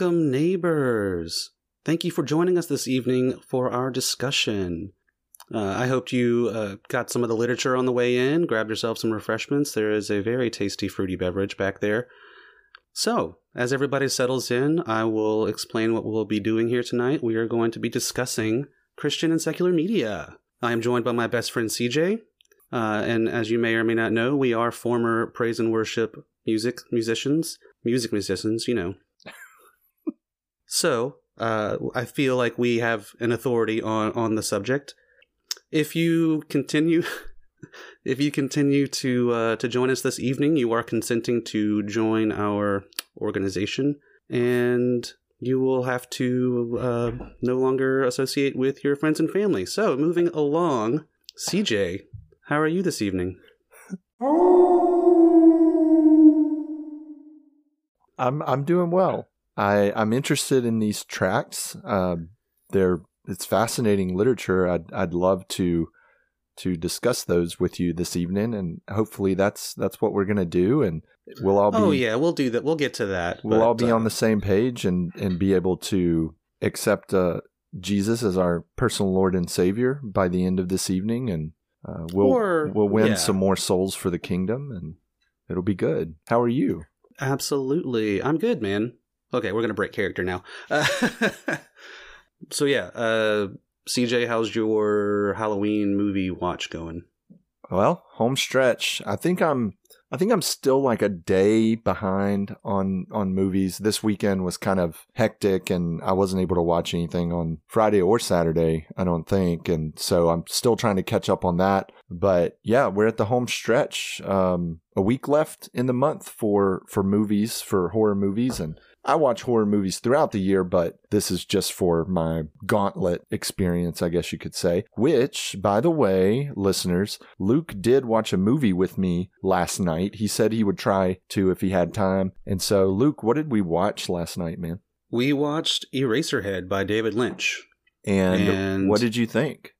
Welcome, neighbors. Thank you for joining us this evening for our discussion. Uh, I hoped you uh, got some of the literature on the way in, grabbed yourself some refreshments. There is a very tasty fruity beverage back there. So, as everybody settles in, I will explain what we'll be doing here tonight. We are going to be discussing Christian and secular media. I am joined by my best friend CJ, uh, and as you may or may not know, we are former praise and worship music musicians, music musicians, you know. So, uh, I feel like we have an authority on, on the subject. If you continue, if you continue to uh, to join us this evening, you are consenting to join our organization, and you will have to uh, no longer associate with your friends and family. So, moving along, CJ, how are you this evening? I'm I'm doing well. I I'm interested in these tracks. Uh, they're it's fascinating literature. I'd I'd love to to discuss those with you this evening, and hopefully that's that's what we're gonna do. And we'll all be oh yeah, we'll do that. We'll get to that. we'll but, all be uh, on the same page and and be able to accept uh, Jesus as our personal Lord and Savior by the end of this evening, and uh, we'll Or- we'll win yeah. some more souls for the kingdom, and it'll be good. How are you? Absolutely. I'm good, man. Okay, we're to break character now. Uh, so, yeah, uh, CJ, how's your Halloween movie watch going? Well, home stretch. I think I'm I think I'm still like a day behind on on movies. This weekend was kind of hectic and I wasn't able to watch anything on Friday or Saturday, I don't think. And so I'm still trying to catch up on that. But yeah, we're at the home stretch. Um a week left in the month for for movies, for horror movies and I watch horror movies throughout the year, but this is just for my gauntlet experience, I guess you could say. Which, by the way, listeners, Luke did watch a movie with me last night. He said he would try to if he had time. And so, Luke, what did we watch last night, man? We watched Eraserhead by David Lynch. And, And- what did you think?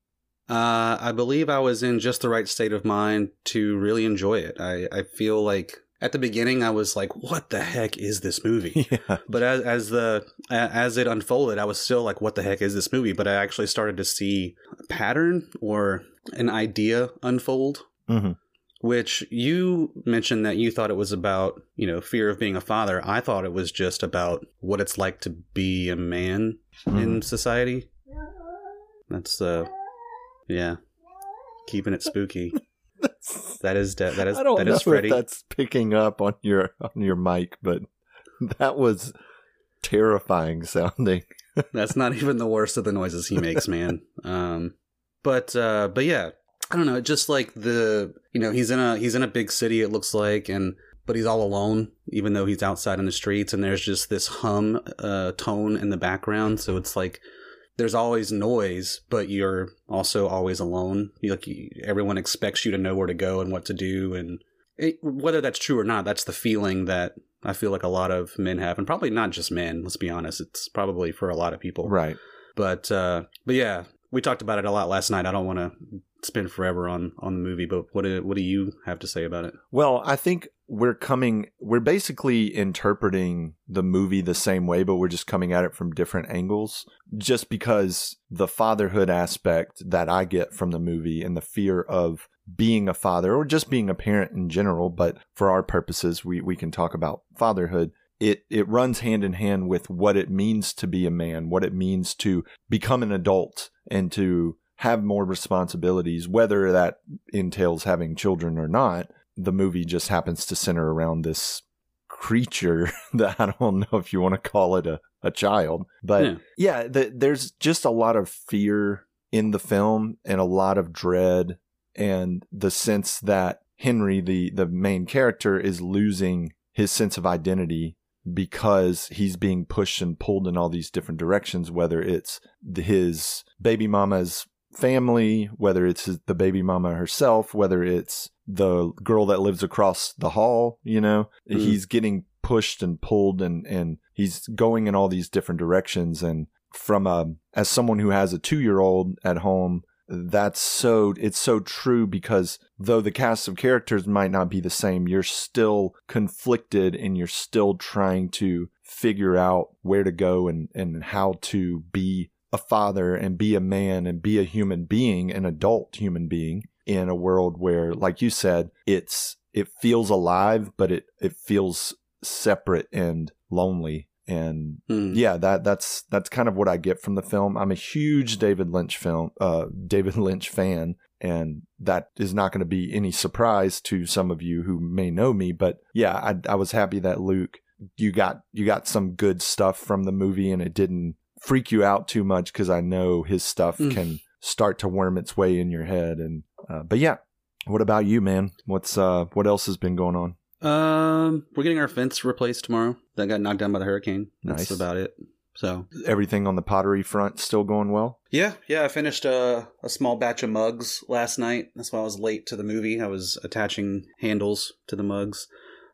Uh, I believe I was in just the right state of mind to really enjoy it. I, I feel like at the beginning I was like, "What the heck is this movie?" yeah. But as as the as it unfolded, I was still like, "What the heck is this movie?" But I actually started to see a pattern or an idea unfold. Mhm. Which you mentioned that you thought it was about, you know, fear of being a father. I thought it was just about what it's like to be a man in society. That's uh, yeah, keeping it spooky. That is de- that is I don't that know is Freddie. if that's picking up on your on your mic, but that was terrifying sounding. That's not even the worst of the noises he makes, man. Um, but uh, but yeah, I don't know. Just like the you know he's in a he's in a big city. It looks like and. But he's all alone, even though he's outside in the streets, and there's just this hum uh, tone in the background. So it's like there's always noise, but you're also always alone. You, like you, everyone expects you to know where to go and what to do, and it, whether that's true or not, that's the feeling that I feel like a lot of men have, and probably not just men. Let's be honest; it's probably for a lot of people. Right. But uh, but yeah, we talked about it a lot last night. I don't want to spend forever on on the movie, but what do, what do you have to say about it? Well, I think we're coming, we're basically interpreting the movie the same way, but we're just coming at it from different angles. Just because the fatherhood aspect that I get from the movie and the fear of being a father or just being a parent in general, but for our purposes, we, we can talk about fatherhood. It, it runs hand in hand with what it means to be a man, what it means to become an adult and to have more responsibilities, whether that entails having children or not the movie just happens to center around this creature that I don't know if you want to call it a, a child. But Yeah. yeah, the, there's just a lot of fear in the film and a lot of dread and the sense that Henry, the, the main character, is losing his sense of identity because he's being pushed and pulled in all these different directions, whether it's his baby mama's family, whether it's the baby mama herself, whether it's the girl that lives across the hall, you know, Mm. he's getting pushed and pulled and, and he's going in all these different directions. And from a, as someone who has a two year old at home, that's so, it's so true because though the cast of characters might not be the same, you're still conflicted and you're still trying to figure out where to go and, and how to be a father and be a man and be a human being, an adult human being in a world where, like you said, it's it feels alive, but it it feels separate and lonely. And Hmm. yeah, that that's that's kind of what I get from the film. I'm a huge David Lynch film, uh, David Lynch fan, and that is not going to be any surprise to some of you who may know me. But yeah, I, I was happy that Luke, you got you got some good stuff from the movie, and it didn't freak you out too much because I know his stuff Mm. can start to worm its way in your head. And uh, but yeah, what about you, man? What's uh what else has been going on? Um, we're getting our fence replaced tomorrow. That got knocked down by the hurricane. That's Nice. about it. So Everything on the pottery front still going well? yeah, yeah. I finished a, a small batch of mugs last night. That's why I was late to the movie. I was attaching handles to the mugs.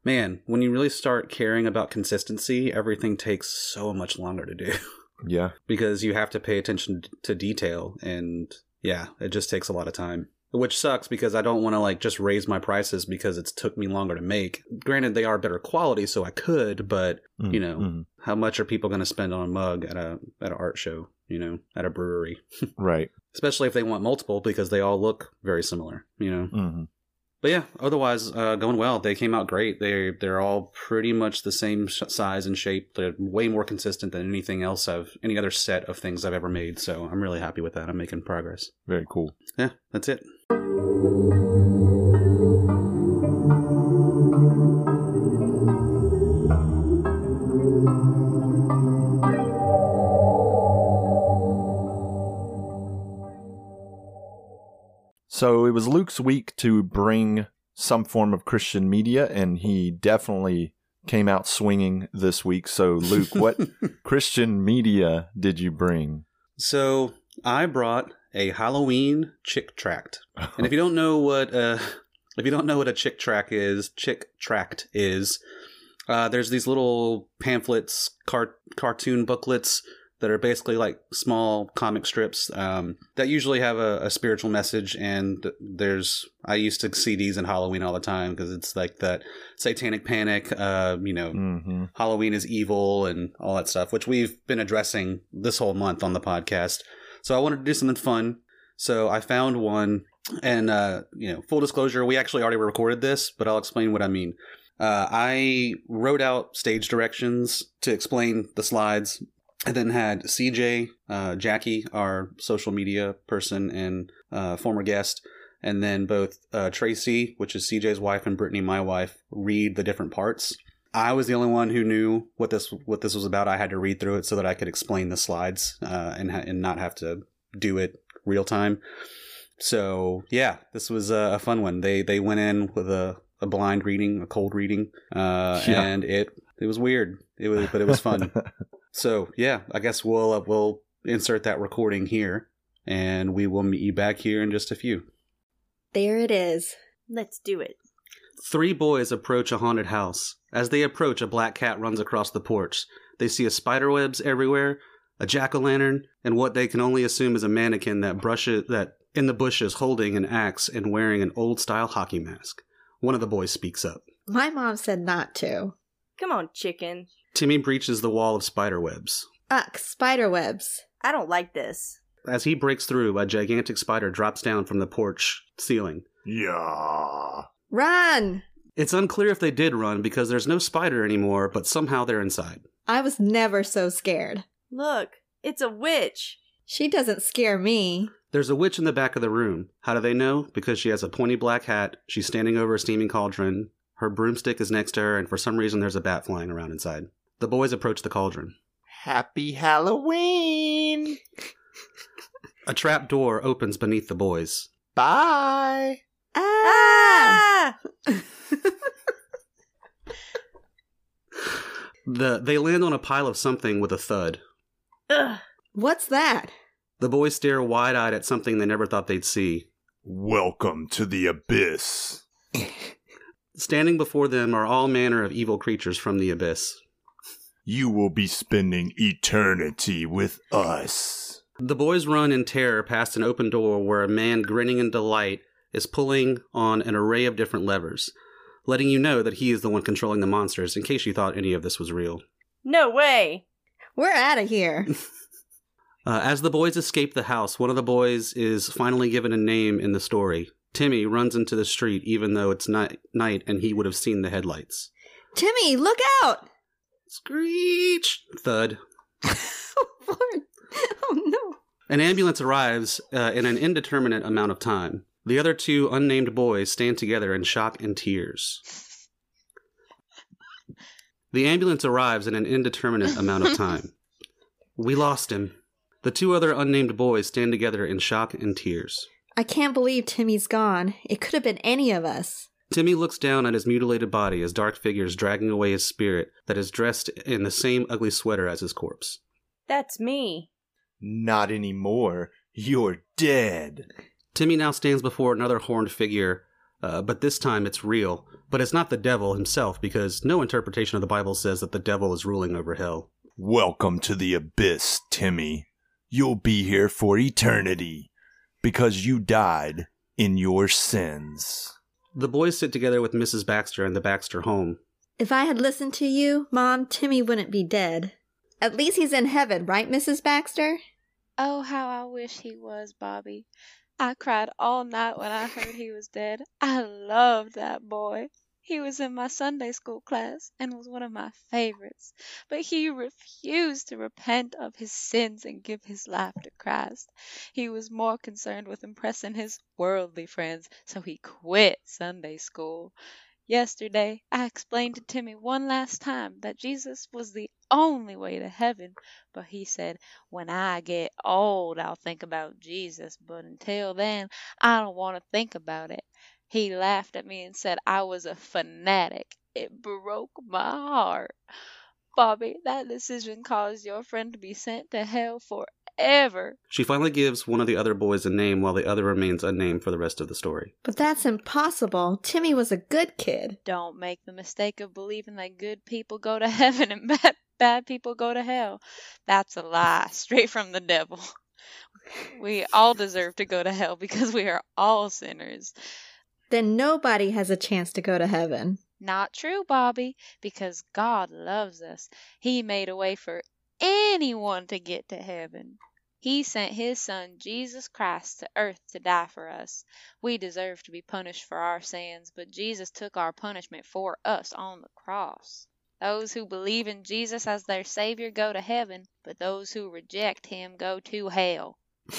Man, when you really start caring about consistency, everything takes so much longer to do Yeah. because you have to pay attention to detail, and yeah, it just takes a lot of time. Which sucks because I don't want to like just raise my prices because it's took me longer to make. Granted, they are better quality, so I could, but Mm, You know. mhm. how much are people going to spend on a mug at a at an art show you know at a brewery Right. especially if they want multiple because they all look very similar you know hmm but yeah otherwise uh, going well they came out great they they're all pretty much the same sh- size and shape they're way more consistent than anything else i've any other set of things i've ever made so i'm really happy with that i'm making progress Very cool. yeah that's it So it was Luke's week to bring some form of Christian media, and he definitely came out swinging this week. So, Luke, what Christian media did you bring? so i brought a halloween chick tract And if you don't know what uh, if you don't know what a chick tract is, chick tract is, uh, there's these little pamphlets, car- cartoon booklets that are basically like small comic strips um, that usually have a, a spiritual message. And there's I used to see these in Halloween all the time because it's like that satanic panic, uh, you know, hmm Halloween is evil and all that stuff, which we've been addressing this whole month on the podcast. So I wanted to do something fun. So I found one, and uh, you know, full disclosure, we actually already recorded this, but I'll explain what I mean. Uh, I wrote out stage directions to explain the slides, and then had CJ, uh, Jackie, our social media person and uh, former guest, and then both uh, Tracy, which is CJ's wife, and Brittany, my wife, read the different parts. I was the only one who knew what this what this was about. I had to read through it so that I could explain the slides uh, and ha- and not have to do it real time. So yeah, this was a, a fun one. They they went in with a, a blind reading, a cold reading, uh, Yeah. and it it was weird. It was but it was fun. so yeah, I guess we'll uh, we'll insert that recording here, and we will meet you back here in just a few. There it is. Let's do it. Three boys approach a haunted house. As they approach, a black cat runs across the porch. They see a spider webs everywhere, a jack o' lantern, and what they can only assume is a mannequin that brushes that in the bushes holding an axe and wearing an old style hockey mask. One of the boys speaks up. My mom said not to. Come on, chicken. Timmy breaches the wall of spider webs. Ugh, spider webs. I don't like this. As he breaks through, a gigantic spider drops down from the porch ceiling. yeah. Run! It's unclear if they did run because there's no spider anymore, but somehow they're inside. I was never so scared. Look, it's a witch. She doesn't scare me. There's a witch in the back of the room. How do they know? Because she has a pointy black hat, she's standing over a steaming cauldron, her broomstick is next to her, and for some reason there's a bat flying around inside. The boys approach the cauldron. Happy Halloween. A trap door opens beneath the boys. Bye. Ah! Ah! The they land on a pile of something with a thud. Ugh. What's that? The boys stare wide-eyed at something they never thought they'd see. Welcome to the abyss. Standing before them are all manner of evil creatures from the abyss. You will be spending eternity with us. The boys run in terror past an open door where a man grinning in delight is pulling on an array of different levers, letting you know that he is the one controlling the monsters in case you thought any of this was real. No way. We're out of here. Uh, as the boys escape the house, one of the boys is finally given a name in the story. Timmy runs into the street even though it's night, night and he would have seen the headlights. Timmy, look out! Screech! Thud. oh, Lord. Oh no. An ambulance arrives uh, in an indeterminate amount of time. The other two unnamed boys stand together in shock and tears. The ambulance arrives in an indeterminate amount of time. We lost him. The two other unnamed boys stand together in shock and tears. I can't believe Timmy's gone. It could have been any of us. Timmy looks down at his mutilated body as dark figures dragging away his spirit that is dressed in the same ugly sweater as his corpse. That's me. Not anymore. You're dead. Timmy now stands before another horned figure, uh, but this time it's real. But it's not the devil himself because no interpretation of the Bible says that the devil is ruling over hell. Welcome to the abyss, Timmy. You'll be here for eternity because you died in your sins. The boys sit together with Mrs. Baxter in the Baxter home. If I had listened to you, Mom, Timmy wouldn't be dead. At least he's in heaven, right, Mrs. Baxter? Oh, how I wish he was, Bobby. I cried all night when I heard he was dead. I loved that boy. He was in my Sunday school class and was one of my favorites. But he refused to repent of his sins and give his life to Christ. He was more concerned with impressing his worldly friends, so he quit Sunday school. Yesterday, I explained to Timmy one last time that Jesus was the only way to heaven, but he said, When I get old, I'll think about Jesus, but until then, I don't want to think about it. He laughed at me and said I was a fanatic. It broke my heart. Bobby, that decision caused your friend to be sent to hell forever. She finally gives one of the other boys a name while the other remains unnamed for the rest of the story. But that's impossible. Timmy was a good kid. Don't make the mistake of believing that good people go to heaven and bad, bad people go to hell. That's a lie, straight from the devil. We all deserve to go to hell because we are all sinners. Then nobody has a chance to go to heaven. Not true, Bobby, because God loves us. He made a way for anyone to get to heaven. He sent his son Jesus Christ to earth to die for us. We deserve to be punished for our sins, but Jesus took our punishment for us on the cross. Those who believe in Jesus as their Savior go to heaven, but those who reject him go to hell.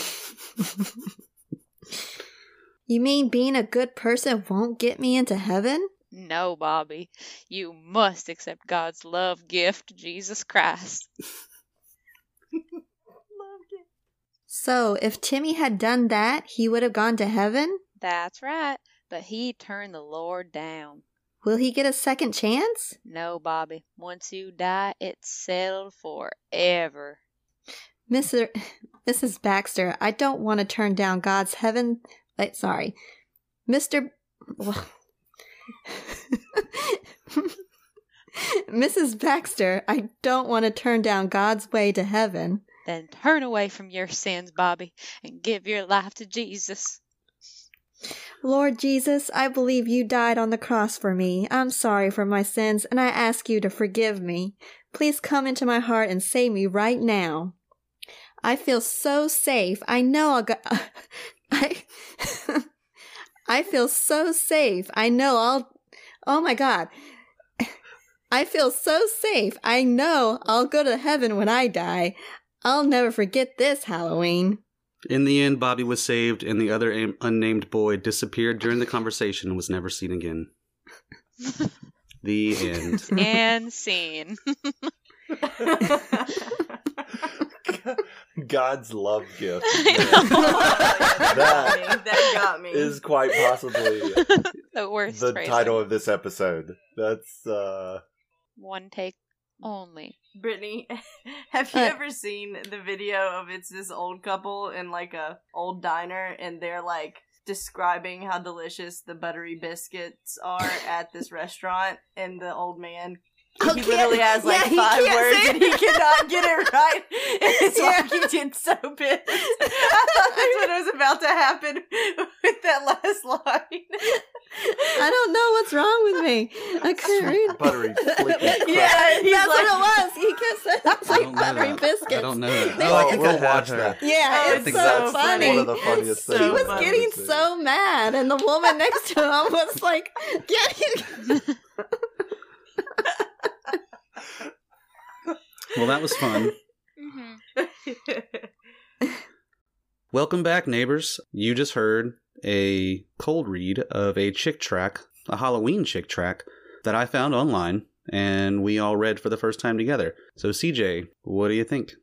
You mean being a good person won't get me into heaven? No, Bobby. You must accept God's love gift, Jesus Christ. So, if Timmy had done that, he would have gone to heaven? That's right. But he turned the Lord down. Will he get a second chance? No, Bobby. Once you die, it's settled forever. Mr. Mrs. Baxter, I don't want to turn down God's heaven. Wait, sorry. Mr. Mrs. Baxter, I don't want to turn down God's way to heaven. Then turn away from your sins, Bobby, and give your life to Jesus. Lord Jesus, I believe you died on the cross for me. I'm sorry for my sins, and I ask you to forgive me. Please come into my heart and save me right now. I feel so safe. I know I'll go. I. I feel so safe. I know I'll. Oh my God. I feel so safe. I know I'll go to heaven when I die. I'll never forget this Halloween. In the end, Bobby was saved, and the other am- unnamed boy disappeared during the conversation and was never seen again. the end. and scene. God's love gift. that, that got me. is quite possibly the worst the phrasing. title of this episode. That's uh One take only. Brittany, have you What? ever seen the video of it's this old couple in like a old diner and they're like describing how delicious the buttery biscuits are at this restaurant and the old man Oh, he can't- literally has like yeah, five words and he cannot get it right. It's Yeah. like he did so pissed. I thought that's what was about to happen with that last line. I don't know what's wrong with me. I couldn't Sweet read. buttery flicky Yeah, he's that's like- what it was. He kept saying I sweet don't buttery that. biscuits. I don't know that. They Oh, I were- think we'll I have watch heard. that. Yeah, Oh, it's I so that's funny. one of the funniest It's things. he was getting so mad, and the woman next to him was like, "Getting." Well, that was fun. hmm Welcome back, neighbors. You just heard a cold read of a chick tract, a Halloween chick tract that I found online, and we all read for the first time together. So, CJ, what do you think?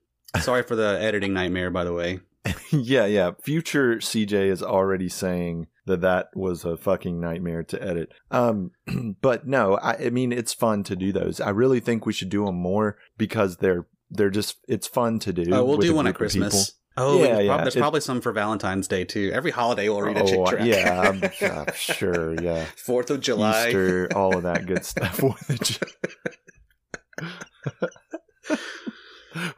Sorry for the editing nightmare, by the way. yeah, yeah. Future CJ is already saying that that was a fucking nightmare to edit. Um, but no, I, I mean it's fun to do those. I really think we should do them more because they're they're just it's fun to do. Oh, we'll do one at. Christmas. Oh, Yeah, yeah, yeah. There's It- probably some for Valentine's Day too. Every holiday we'll read a chick Oh, track. yeah, I'm, I'm sure. Yeah, Fourth of July. Easter, all of that good stuff. Fourth of Ju-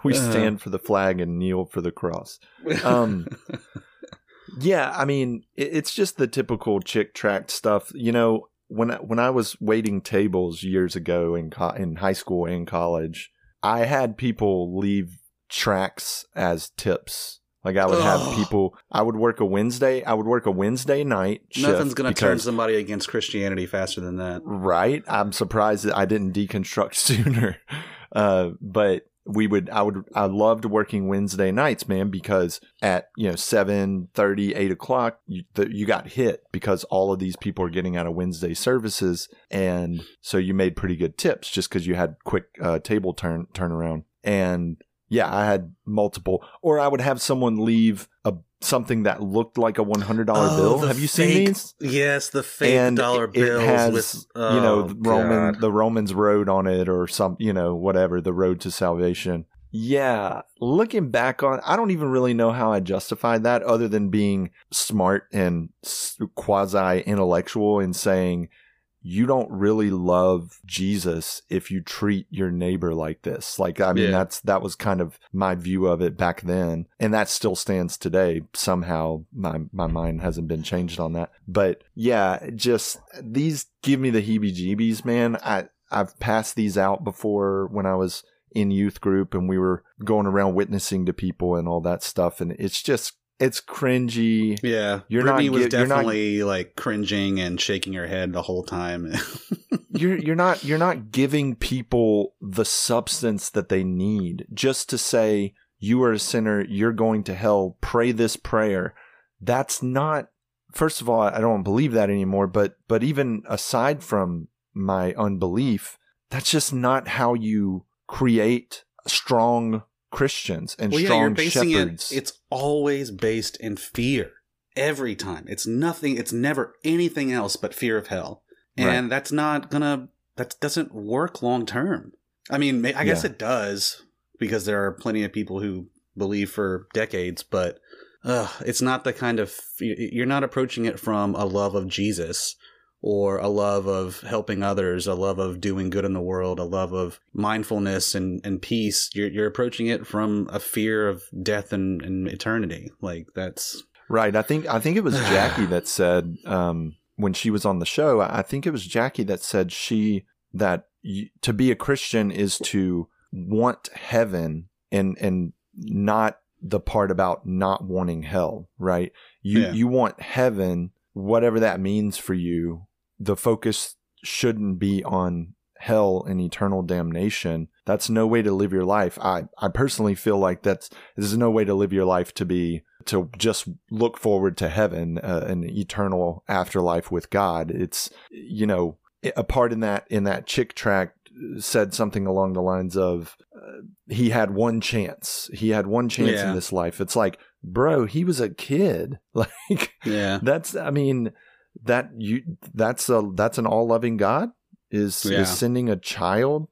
we Uh. stand for the flag and kneel for the cross. Um, Yeah, I mean, it's just the typical chick tract stuff. You know, when I, when I was waiting tables years ago in co- in high school and college, I had people leave tracks as tips. Like I would have Ugh. people. I would work a Wednesday. I would work a Wednesday night. Nothing's gonna turn somebody against Christianity faster than that. Right. I'm surprised that I didn't deconstruct sooner. Uh, but we would, I would, I loved working Wednesday nights, man, because at, you know, 7 30 8 o'clock, you, the, you got hit because all of these people are getting out of Wednesday services. And so you made pretty good tips just because you had quick, uh, table turn, turnaround. And yeah, I had multiple, or I would have someone leave a, something that looked like a $100 Oh, bill. Have you fake- seen these? Yes, the fake and dollar it bills has, with you know oh, the Roman God. the Romans road on it or some you know whatever the road to salvation. Yeah, looking back on, I don't even really know how I justified that, other than being smart and quasi intellectual in saying you don't really love Jesus if you treat your neighbor like this. Like, I mean, Yeah. that's that was kind of my view of it back then, and that still stands today. Somehow, my my mind hasn't been changed on that. But yeah, just these give me the heebie-jeebies, man. I I've passed these out before when I was in youth group and we were going around witnessing to people and all that stuff, and it's just it's cringy. Yeah, You're Brittany not was you're not- definitely like cringing and shaking her head the whole time. you're you're not you're not giving people the substance that they need just to say you are a sinner you're going to hell pray this prayer that's not first of all i don't believe that anymore but but even aside from my unbelief that's just not how you create strong christians and well, yeah, you're strong basing shepherds it. It's always based in fear every time. It's nothing. It's never anything else but fear of hell, and that's not gonna. That doesn't work long term. I mean, I guess Yeah. it does because there are plenty of people who believe for decades, but uh, it's not the kind of you're not approaching it from a love of Jesus or a love of helping others, a love of doing good in the world, a love of mindfulness and, and peace. You're, you're approaching it from a fear of death and, and eternity. Like that's Right. I think I think it was Jackie that said um, when she was on the show. I think it was Jackie that said she that y- to be a Christian is to want heaven and and not the part about not wanting hell. Right. You Yeah. you want heaven, whatever that means for you. The focus shouldn't be on hell and eternal damnation. That's no way to live your life. I I personally feel like that's this is no way to live your life to be to just look forward to heaven, uh, an eternal afterlife with God. It's you know a part in that in that chick tract said something along the lines of uh, he had one chance. He had one chance Yeah. in this life. It's like, bro, he was a kid. Like yeah. that's I mean that you that's a that's an all loving God is Yeah. is sending a child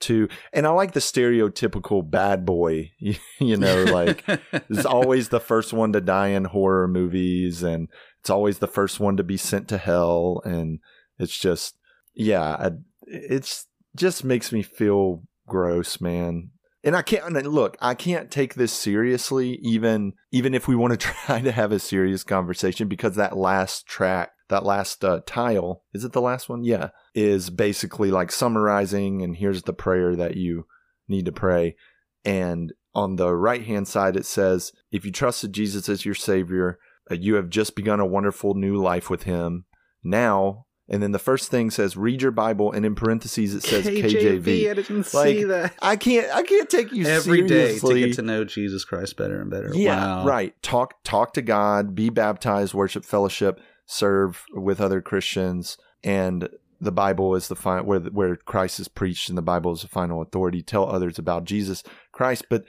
to and I like the stereotypical bad boy you, you know like is always the first one to die in horror movies and it's always the first one to be sent to hell and it's just yeah I, it's just makes me feel gross man and I can't and look I can't take this seriously even even if we want to try to have a serious conversation because that last track that last uh, tile is it the last one? Yeah, is basically like summarizing and here's the prayer that you need to pray. And on the right hand side, it says, if you trusted Jesus as your savior, uh, you have just begun a wonderful new life with him. Now, and then the first thing says, read your Bible, and in parentheses it says KJV. I didn't Like, see that. I can't, I can't take you Every day to get to know Jesus Christ better and better. Yeah, Wow. right. Talk talk to God, be baptized, worship, fellowship, serve with other Christians, and the Bible is the final where where Christ is preached, and the Bible is the final authority. Tell others about Jesus Christ, but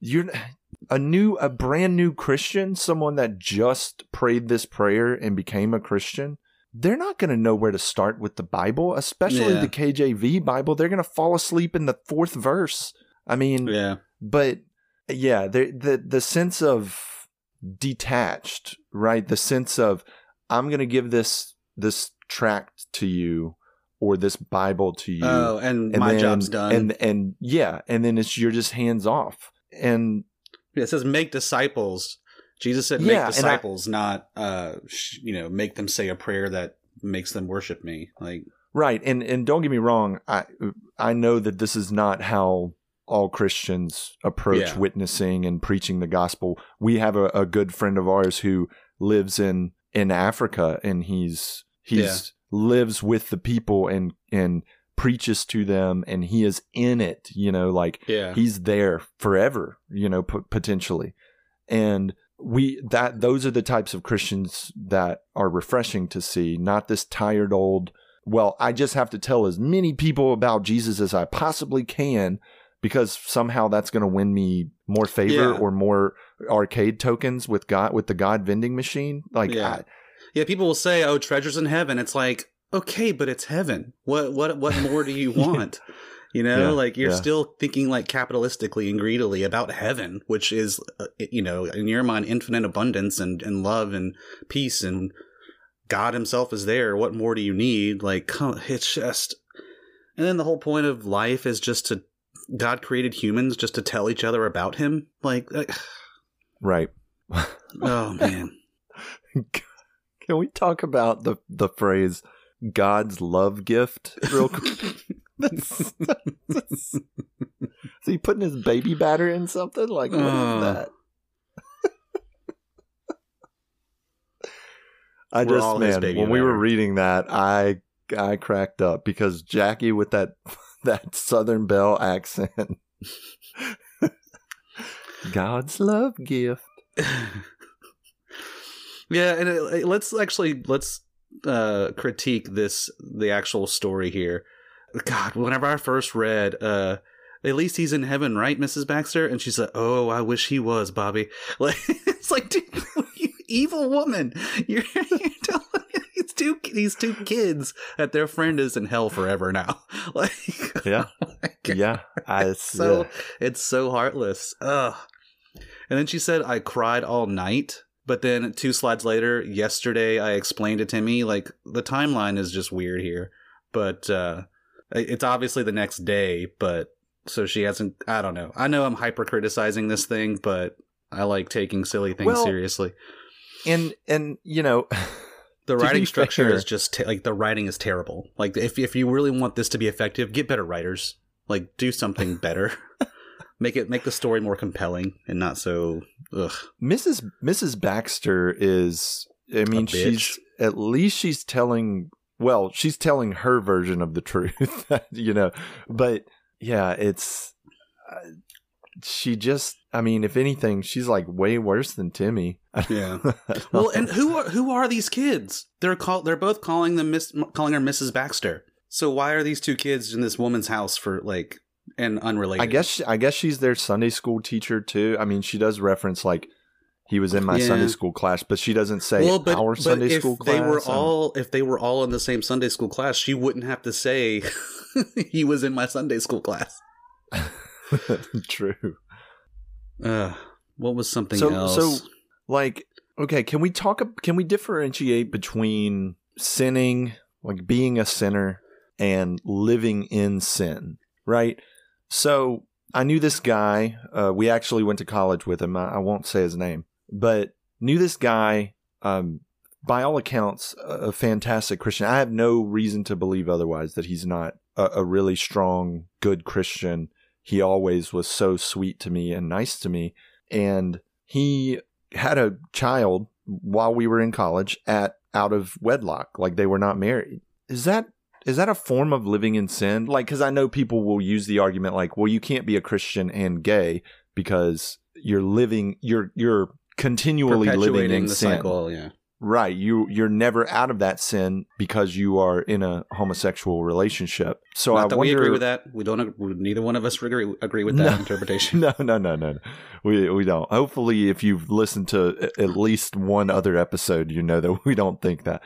you're a new, a brand new Christian, someone that just prayed this prayer and became a Christian. They're not going to know where to start with the Bible, especially Yeah. the KJV Bible. They're going to fall asleep in the fourth verse. I mean, Yeah. but yeah the the the sense of detached right the sense of i'm going to give this this tract to you or this bible to you Oh, and, and my then- job's done. and and yeah and then it's you're just hands off and it says make disciples. Jesus said Yeah, make I- disciples, not uh, sh- you know, make them say a prayer that makes them worship me. Like, right and and don't get me wrong i i know that this is not how all christians approach Yeah. witnessing and preaching the gospel we have a, a good friend of ours who lives in in africa and he's he's Yeah. lives with the people and and preaches to them and he is in it you know like yeah, he's there forever you know p- potentially and we that those are the types of christians that are refreshing to see not this tired old well i just have to tell as many people about jesus as i possibly can because somehow that's going to win me more favor Yeah. or more arcade tokens with god with the god vending machine like Yeah. I, yeah. People will say, "Oh, treasures in heaven." It's like, okay, but it's heaven. What, what, what more do you want? You know, Yeah, like you're yeah. still thinking like capitalistically and greedily about heaven, which is, uh, you know, in your mind, infinite abundance and, and love and peace and God Himself is there. What more do you need? Like, come, it's just, and then the whole point of life is just to God created humans just to tell each other about Him. Like, uh, right oh man, can we talk about the the phrase god's love gift real quick That's- that's- is he putting his baby batter in something? Like what is Uh. that? I just man, when we were reading that, I I cracked up because Jackie with that that Southern Belle accent. God's love gift. yeah, and it, let's actually let's uh critique this the actual story here. God, whenever I first read, uh at least he's in heaven, right, Mrs. Baxter? And she's like, "Oh, I wish he was, Bobby." Like it's like, dude, you evil woman, you're, you're telling these two these two kids that their friend is in hell forever now. Like, Yeah. oh. Yeah. I, It's so yeah. it's so heartless. Ugh. And then she said I cried all night. But then two slides later, yesterday I explained it to Timmy like the timeline is just weird here. But uh it's obviously the next day, but so she hasn't I don't know. I know I'm hyper criticizing this thing, but I like taking silly things Well, seriously. and and you know The writing structure fair- is just te- like the writing is terrible. Like if if you really want this to be effective, get better writers. Like do something better. make it make the story more compelling and not so ugh. Mrs. Mrs. Baxter is I mean she's at least she's telling well, she's telling her version of the truth, you know. But yeah, it's uh, she just I mean, if anything, she's like way worse than Timmy. Yeah. Well, and who are who are these kids? They're call they're both calling them Miss calling her Mrs. Baxter. So why are these two kids in this woman's house for like and unrelated? I guess I guess she's their Sunday school teacher too. I mean, she does reference like he was in my Yeah. Sunday school class, but she doesn't say well, but, our but Sunday if school class. they were and- all if they were all in the same Sunday school class, she wouldn't have to say he was in my Sunday school class. true. Uh, what was something So- else? so- like okay can we talk can we differentiate between sinning like being a sinner and living in sin right so i knew this guy uh, we actually went to college with him I, I won't say his name but knew this guy um, by all accounts, a, fantastic Christian. I have no reason to believe otherwise that he's not a, a really strong, good Christian. He always was so sweet to me and nice to me. And he had a child while we were in college at out of wedlock, like they were not married. Is that is that a form of living in sin? Like, because I know people will use the argument like, well, you can't be a Christian and gay because you're living, you're you're continually living in the sin. cycle, yeah. Right. You you're never out of that sin because you are in a homosexual relationship. So Not I that wonder. we agree with that. We don't. Neither one of us agree, agree with that No. interpretation. No, no, no, no, no. We we don't. Hopefully, if you've listened to at least one other episode, you know that we don't think that.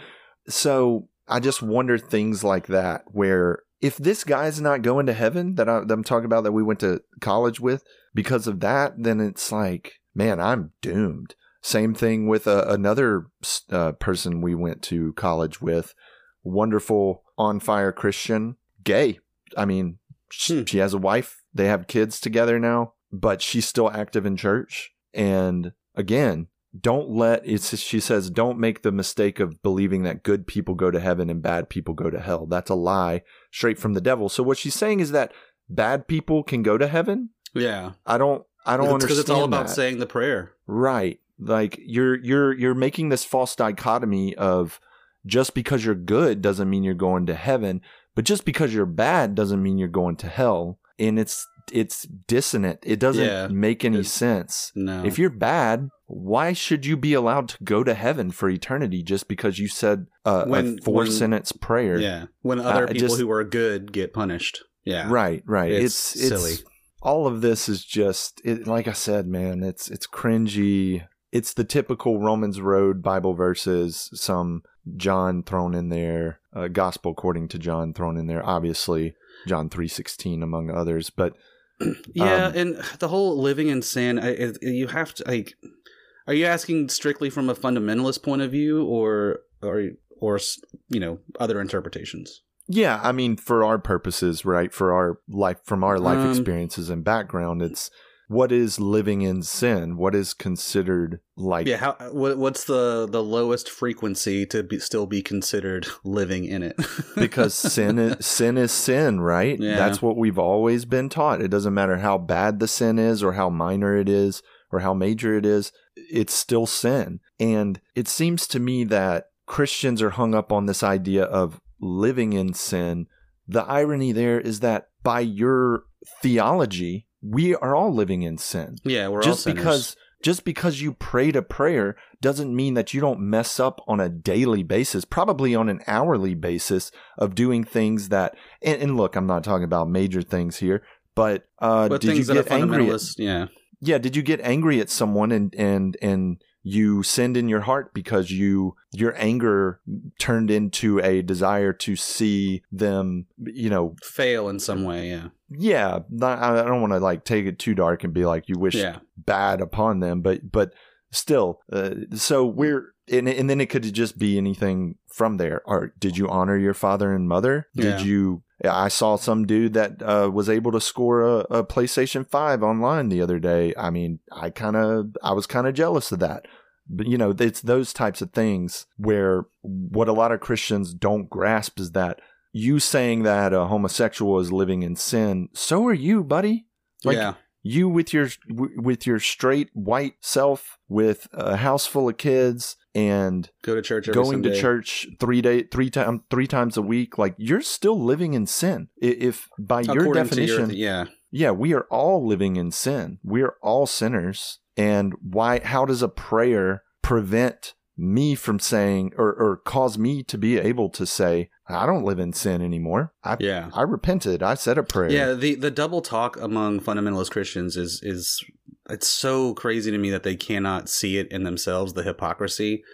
So I just wonder things like that, where if this guy's not going to heaven that, I, that I'm talking about that we went to college with because of that, then it's like, man, I'm doomed. Same thing with uh, another uh, person we went to college with, wonderful on fire Christian, gay. I mean, sh- Hmm. she has a wife. They have kids together now, but she's still active in church. And again, don't let it's she says don't make the mistake of believing that good people go to heaven and bad people go to hell. That's a lie straight from the devil. So what she's saying is that bad people can go to heaven. Yeah, I don't I don't because understand Because it's all about that. saying the prayer. Right. Like you're you're you're making this false dichotomy of just because you're good doesn't mean you're going to heaven, but just because you're bad doesn't mean you're going to hell. And it's it's dissonant. It doesn't Yeah. make any sense. No, If you're bad, why should you be allowed to go to heaven for eternity just because you said uh, When- a four when- sentence prayer? yeah, when other I people just- who are good get punished. Yeah, Right, right. It's It's, it's silly. All of this is just it, like I said, man. It's it's cringy. It's the typical Romans Road Bible verses. Some John thrown in there, uh, Gospel according to John thrown in there. Obviously, John three sixteen among others. But Yeah, Um, and the whole living in sin, I, you have to like. Are you asking strictly from a fundamentalist point of view, or or or you know other interpretations? Yeah, I mean, for our purposes, right? For our life, from our life Um, experiences and background, it's what is living in sin. What is considered like Yeah, how what, what's the the lowest frequency to be, still be considered living in it? because sin is sin is sin, right? Yeah. That's what we've always been taught. It doesn't matter how bad the sin is or how minor it is or how major it is, it's still sin. And it seems to me that Christians are hung up on this idea of living in sin. The irony there is that by your theology, we are all living in sin yeah, we're all just sinners. because just because you prayed a prayer doesn't mean that you don't mess up on a daily basis probably on an hourly basis of doing things that and, and look i'm not talking about major things here but uh but did you things that a get angry at, yeah, yeah did you get angry at someone and and and you sinned in your heart because you your anger turned into a desire to see them you know fail in some way, yeah, yeah not, i don't want to like take it too dark and be like you wish yeah, bad upon them but but still uh, so we're and, and then it could just be anything from there. Or did you honor your father and mother? Yeah. did you i saw some dude that uh, was able to score a, a playstation 5 online the other day. I mean i kind of i was kind of jealous of that. But you know it's those types of things where what a lot of christians don't grasp is that you saying that a homosexual is living in sin so are you buddy. Like, yeah. You with your with your straight white self with a house full of kids and Go to church. Going to church three day three time um, three times a week like you're still living in sin. If by your According to definition yeah, yeah we are all living in sin. We are all sinners. And why how does a prayer prevent me from saying or, or cause me to be able to say i don't live in sin anymore i yeah. i repented i said a prayer Yeah, the the double talk among fundamentalist Christians is is it's so crazy to me that they cannot see it in themselves the hypocrisy.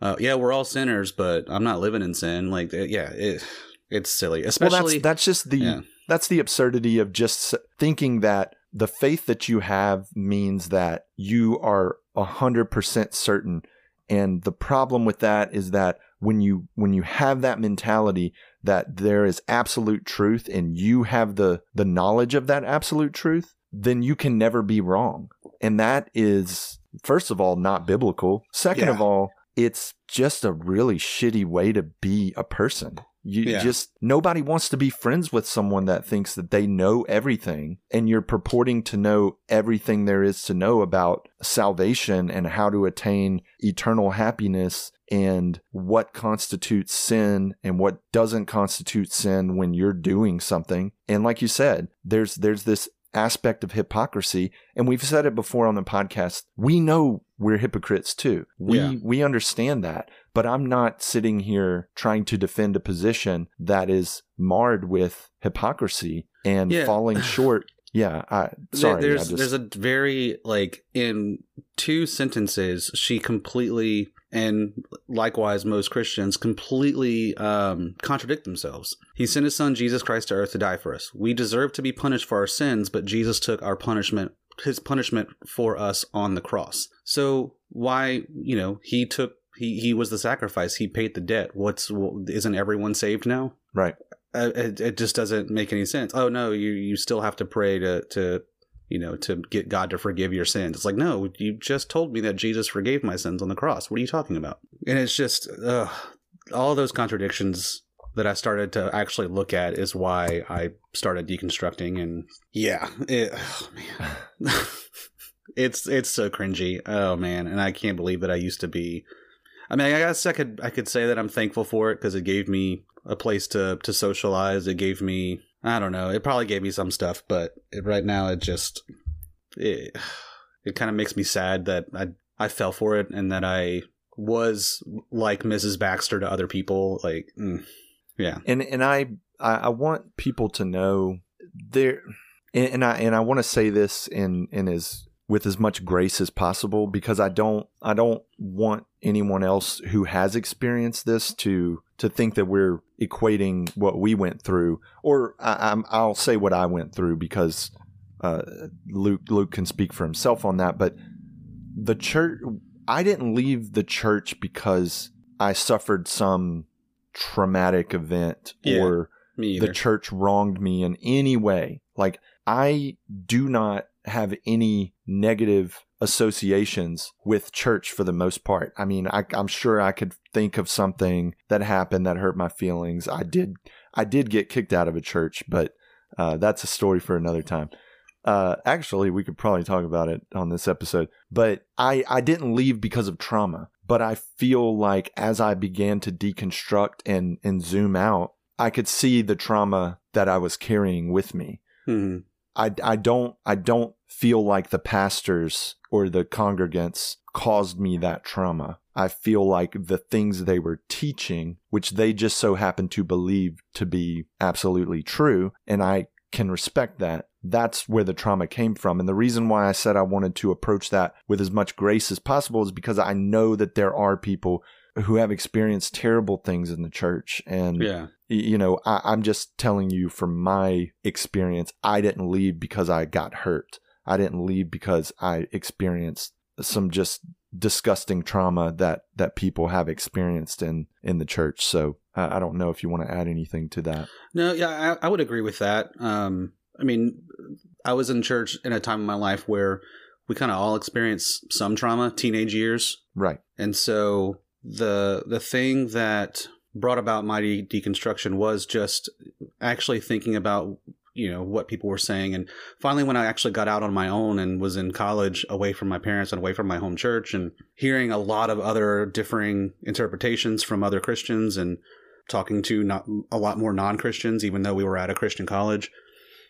Uh, yeah, we're all sinners, but I'm not living in sin. Like, uh, yeah, it, it's silly, well especially. that's that's just the yeah, that's the absurdity of just thinking that the faith that you have means that you are a hundred percent certain. And the problem with that is that when you when you have that mentality that there is absolute truth and you have the the knowledge of that absolute truth, then you can never be wrong. And that is first of all not biblical. Second of all, it's just a really shitty way to be a person. You Yeah. just nobody wants to be friends with someone that thinks that they know everything and you're purporting to know everything there is to know about salvation and how to attain eternal happiness and what constitutes sin and what doesn't constitute sin when you're doing something. And like you said, there's there's this aspect of hypocrisy and we've said it before on the podcast. We know we're hypocrites too. We Yeah. we understand that. But I'm not sitting here trying to defend a position that is marred with hypocrisy and Yeah. falling short. Yeah, I sorry. there's I just, there's a very like in two sentences she completely and likewise most Christians completely um, contradict themselves. He sent his son Jesus Christ to earth to die for us. We deserve to be punished for our sins, but Jesus took our punishment his punishment for us on the cross. So why, you know, he took he he was the sacrifice. He paid the debt. What's isn't everyone saved now? right. uh, it, it just doesn't make any sense. Oh no, you you still have to pray to to you know to get God to forgive your sins. It's like no, you just told me that Jesus forgave my sins on the cross. What are you talking about? And it's just uh, all those contradictions that I started to actually look at is why I started deconstructing. And yeah, it, oh man, it's it's so cringy. Oh man, and I can't believe that I used to be. I mean, I guess I could I could say that I'm thankful for it because it gave me a place to to socialize. It gave me I don't know. It probably gave me some stuff, but it, right now it just it, it kind of makes me sad that I I fell for it and that I was like Mrs. Baxter to other people. Like, mm, yeah, and and I I, want people to know there, and, and I and I want to say this in in as with as much grace as possible because I don't I don't want anyone else who has experienced this to to think that we're equating what we went through, or I, I'm, I'll say what I went through because uh, Luke Luke can speak for himself on that, but the church. I didn't leave the church because I suffered some traumatic event Yeah, or me the church wronged me in any way. Like, I do not have any negative associations with church for the most part. I mean, I, I'm sure I could think of something that happened that hurt my feelings. I did, I did get kicked out of a church, but uh, that's a story for another time. Uh, actually, we could probably talk about it on this episode. But I, I didn't leave because of trauma. But I feel like as I began to deconstruct and, and zoom out, I could see the trauma that I was carrying with me. Mhm. I, I don't I don't feel like the pastors or the congregants caused me that trauma. I feel like the things they were teaching, which they just so happened to believe to be absolutely true, and I can respect that. That's where the trauma came from. And the reason why I said I wanted to approach that with as much grace as possible is because I know that there are people who have experienced terrible things in the church. And Yeah, you know, I, I'm just telling you from my experience, I didn't leave because I got hurt. I didn't leave because I experienced some just disgusting trauma that that people have experienced in in the church. So I I don't know if you want to add anything to that. No, yeah, I, I would agree with that. Um, I mean, I was in church in a time in my life where we kind of all experienced some trauma, teenage years, Right. and so the the thing that brought about de- deconstruction was just actually thinking about you know what people were saying. And finally when i actually got out on my own and was in college away from my parents and away from my home church and hearing a lot of other differing interpretations from other christians and talking to not a lot more non-christians even though we were at a christian college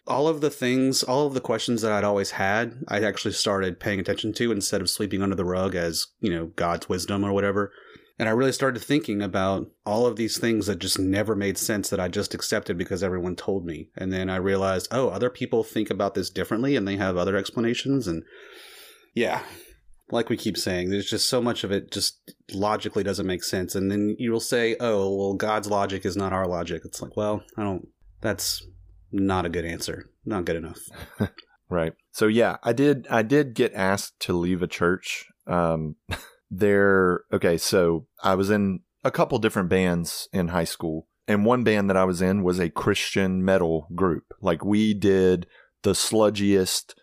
all of the things all of the questions that i'd always had i actually started paying attention to instead of sleeping under the rug as you know god's wisdom or whatever and i really started thinking about all of these things that just never made sense that i just accepted because everyone told me and then i realized oh other people think about this differently and they have other explanations and yeah like we keep saying, there's just so much of it just logically doesn't make sense. And then you'll say, oh, well, God's logic is not our logic. It's like, well, I don't, that's not a good answer. Not good enough. Right. So yeah, I did I did get asked to leave a church. Um there okay, so I was in a couple different bands in high school. And one band that I was in was a Christian metal group. Like we did the sludgiest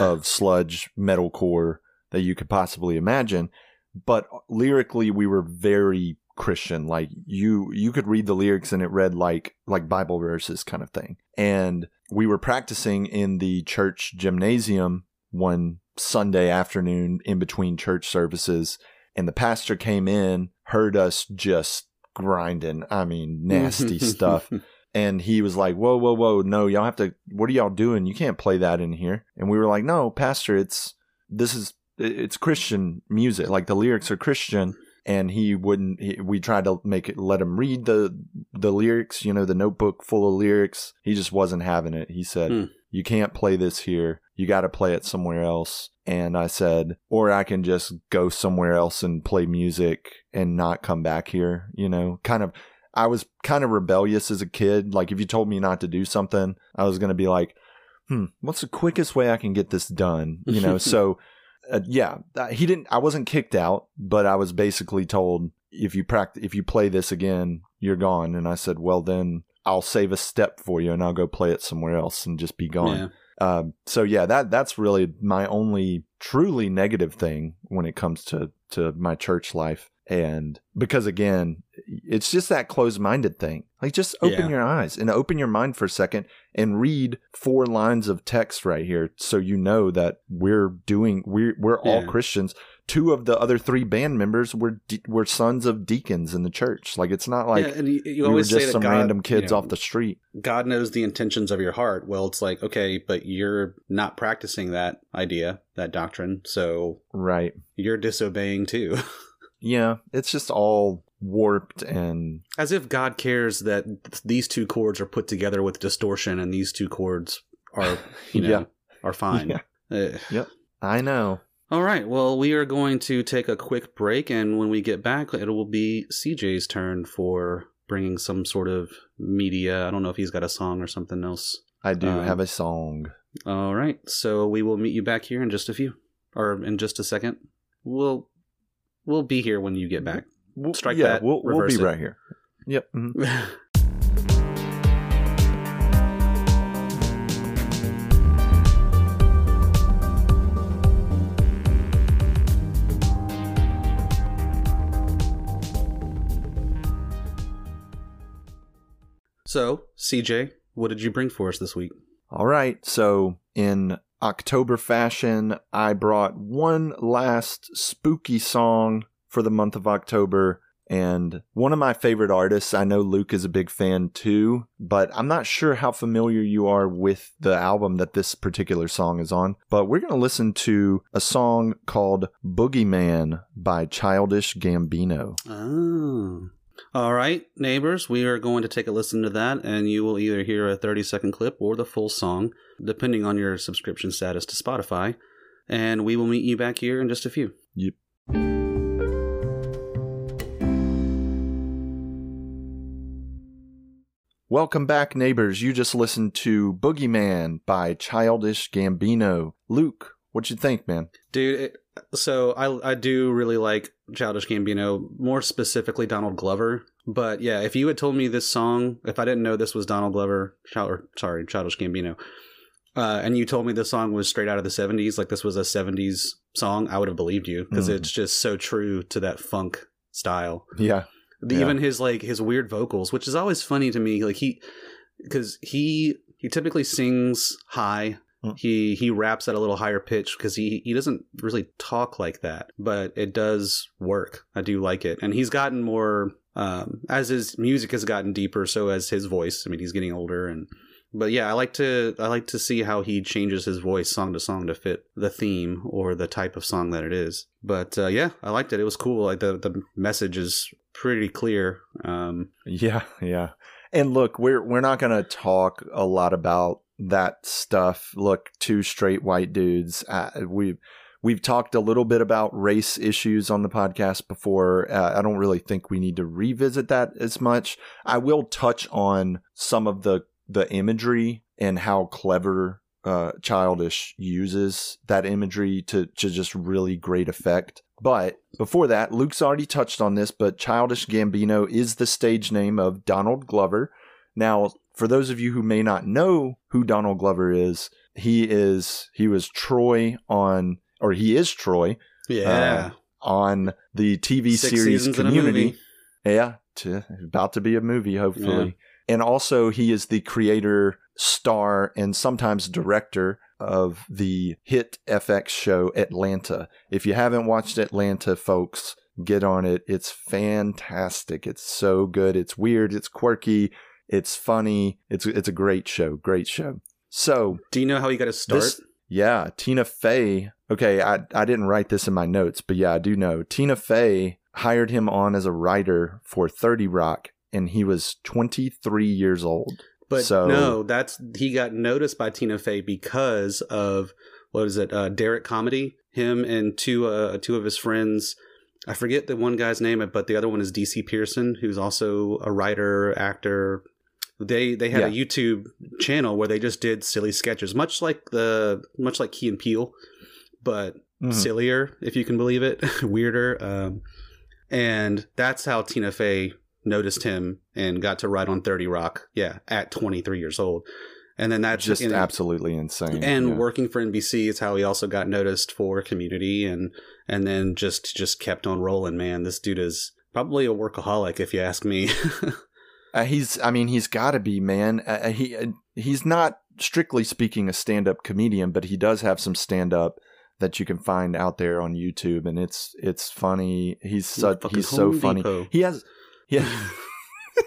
of sludge metalcore that you could possibly imagine. but lyrically we were very Christian. Like you, you could read the lyrics and it read like like Bible verses kind of thing. And we were practicing in the church gymnasium one Sunday afternoon in between church services, and the pastor came in, heard us just grinding. I mean, nasty stuff. And he was like, Whoa, whoa, whoa, no, y'all have to, what are y'all doing? You can't play that in here. And we were like, No, Pastor, it's, this is, it's Christian music. Like the lyrics are Christian. And he wouldn't, he, we tried to make it, let him read the, the lyrics, you know, the notebook full of lyrics. He just wasn't having it. He said, Hmm. You can't play this here. You got to play it somewhere else. And I said, Or I can just go somewhere else and play music and not come back here, you know, kind of I was kind of rebellious as a kid. Like if you told me not to do something, I was going to be like, "Hmm, what's the quickest way I can get this done?" You know. so, uh, yeah, he didn't. I wasn't kicked out, but I was basically told if you practice, if you play this again, you're gone. And I said, "Well, then I'll save a step for you, and I'll go play it somewhere else and just be gone." Yeah. Um, so yeah, that that's really my only truly negative thing when it comes to to my church life. And because again, it's just that closed minded thing. Like just open Yeah. your eyes and open your mind for a second and read four lines of text right here so you know that we're doing we're we're all Yeah. Christians. Two of the other three band members were de- were sons of deacons in the church. Like it's not like yeah, and you, you we always say just some God, random you kids know, off the street. God knows the intentions of your heart. Well, it's like, okay, but you're not practicing that idea, that doctrine, so Right. you're disobeying too. Yeah. It's just all warped and As if God cares that th- these two chords are put together with distortion and these two chords are, you know, Yeah. are fine. Yeah. Eh. I know. All right. Well, we are going to take a quick break, and when we get back, it will be CJ's turn for bringing some sort of media. I don't know if he's got a song or something else. I do Um, have a song. All right. So we will meet you back here in just a few, or in just a second. We'll we'll be here when you get back. We'll, strike yeah, that, We'll, we'll be it. right here. Yep. mhm. so, CJ, what did you bring for us this week? All right. So, in October fashion, I brought one last spooky song for the month of October. And one of my favorite artists, I know Luke is a big fan too, but I'm not sure how familiar you are with the album that this particular song is on. But we're going to listen to a song called Boogeyman by Childish Gambino. Oh. All right, neighbors, we are going to take a listen to that, and you will either hear a 30 second clip or the full song, depending on your subscription status to Spotify. And we will meet you back here in just a few. Yep. Welcome back, neighbors. You just listened to Boogeyman by Childish Gambino. Luke, what you think, man? Dude, it, so I, I do really like Childish Gambino, more specifically Donald Glover. But yeah, if you had told me this song, if I didn't know this was Donald Glover, or, sorry, Childish Gambino, uh, and you told me this song was straight out of the 70s, like this was a 70s song, I would have believed you because Mm. it's just so true to that funk style. Yeah, The, Yeah. Even his like his weird vocals, which is always funny to me. Like he, because he he typically sings high. Mm. He he raps at a little higher pitch because he he doesn't really talk like that, but it does work. I do like it, and he's gotten more um, as his music has gotten deeper. So has his voice. I mean, he's getting older, and but yeah, I like to I like to see how he changes his voice song to song to fit the theme or the type of song that it is. But uh, yeah, I liked it. It was cool. Like the the message is pretty clear. Um, yeah, yeah. And look, we're we're not going to talk a lot about that stuff. Look, two straight white dudes. Uh, we we've talked a little bit about race issues on the podcast before. Uh, I don't really think we need to revisit that as much. I will touch on some of the the imagery and how clever uh, Childish uses that imagery to to just really great effect. But before that, Luke's already touched on this, but Childish Gambino is the stage name of Donald Glover. Now, for those of you who may not know who Donald Glover is, he is he was Troy on or he is Troy yeah, um, on the TV Six series seasons in a Community. Yeah, to, about to be a movie, hopefully. And also, he is the creator, star, and sometimes director of the hit FX show Atlanta. If you haven't watched Atlanta, folks, get on it. It's fantastic. It's so good. It's weird. It's quirky. It's funny. It's it's a great show. Great show. So Do you know how he got his start? this, yeah, Tina Fey. Okay, I I didn't write this in my notes, but yeah, I do know. Tina Fey hired him on as a writer for 30 Rock and he was 23 years old. But So- no, that's he got noticed by Tina Fey because of what is it? Uh, Derrick Comedy. Him and two uh, two of his friends. I forget the one guy's name, but the other one is DC Pierson, who's also a writer, actor. They they had a YouTube channel where they just did silly sketches, much like the much like Key and Peele, but Mhm. sillier, if you can believe it, weirder. Um, and that's how Tina Fey noticed him and got to write on 30 Rock, yeah, at 23 years old. And then that's Just and, absolutely insane. and yeah. working for NBC is how he also got noticed for Community and and then just just kept on rolling. Man, this dude is probably a workaholic if you ask me. Uh, he's, I mean, he's got to be, man. Uh, uh, he uh, he's not strictly speaking a stand-up comedian, but he does have some stand-up that you can find out there on YouTube, and it's it's funny. He's such he's so funny. He has, yeah.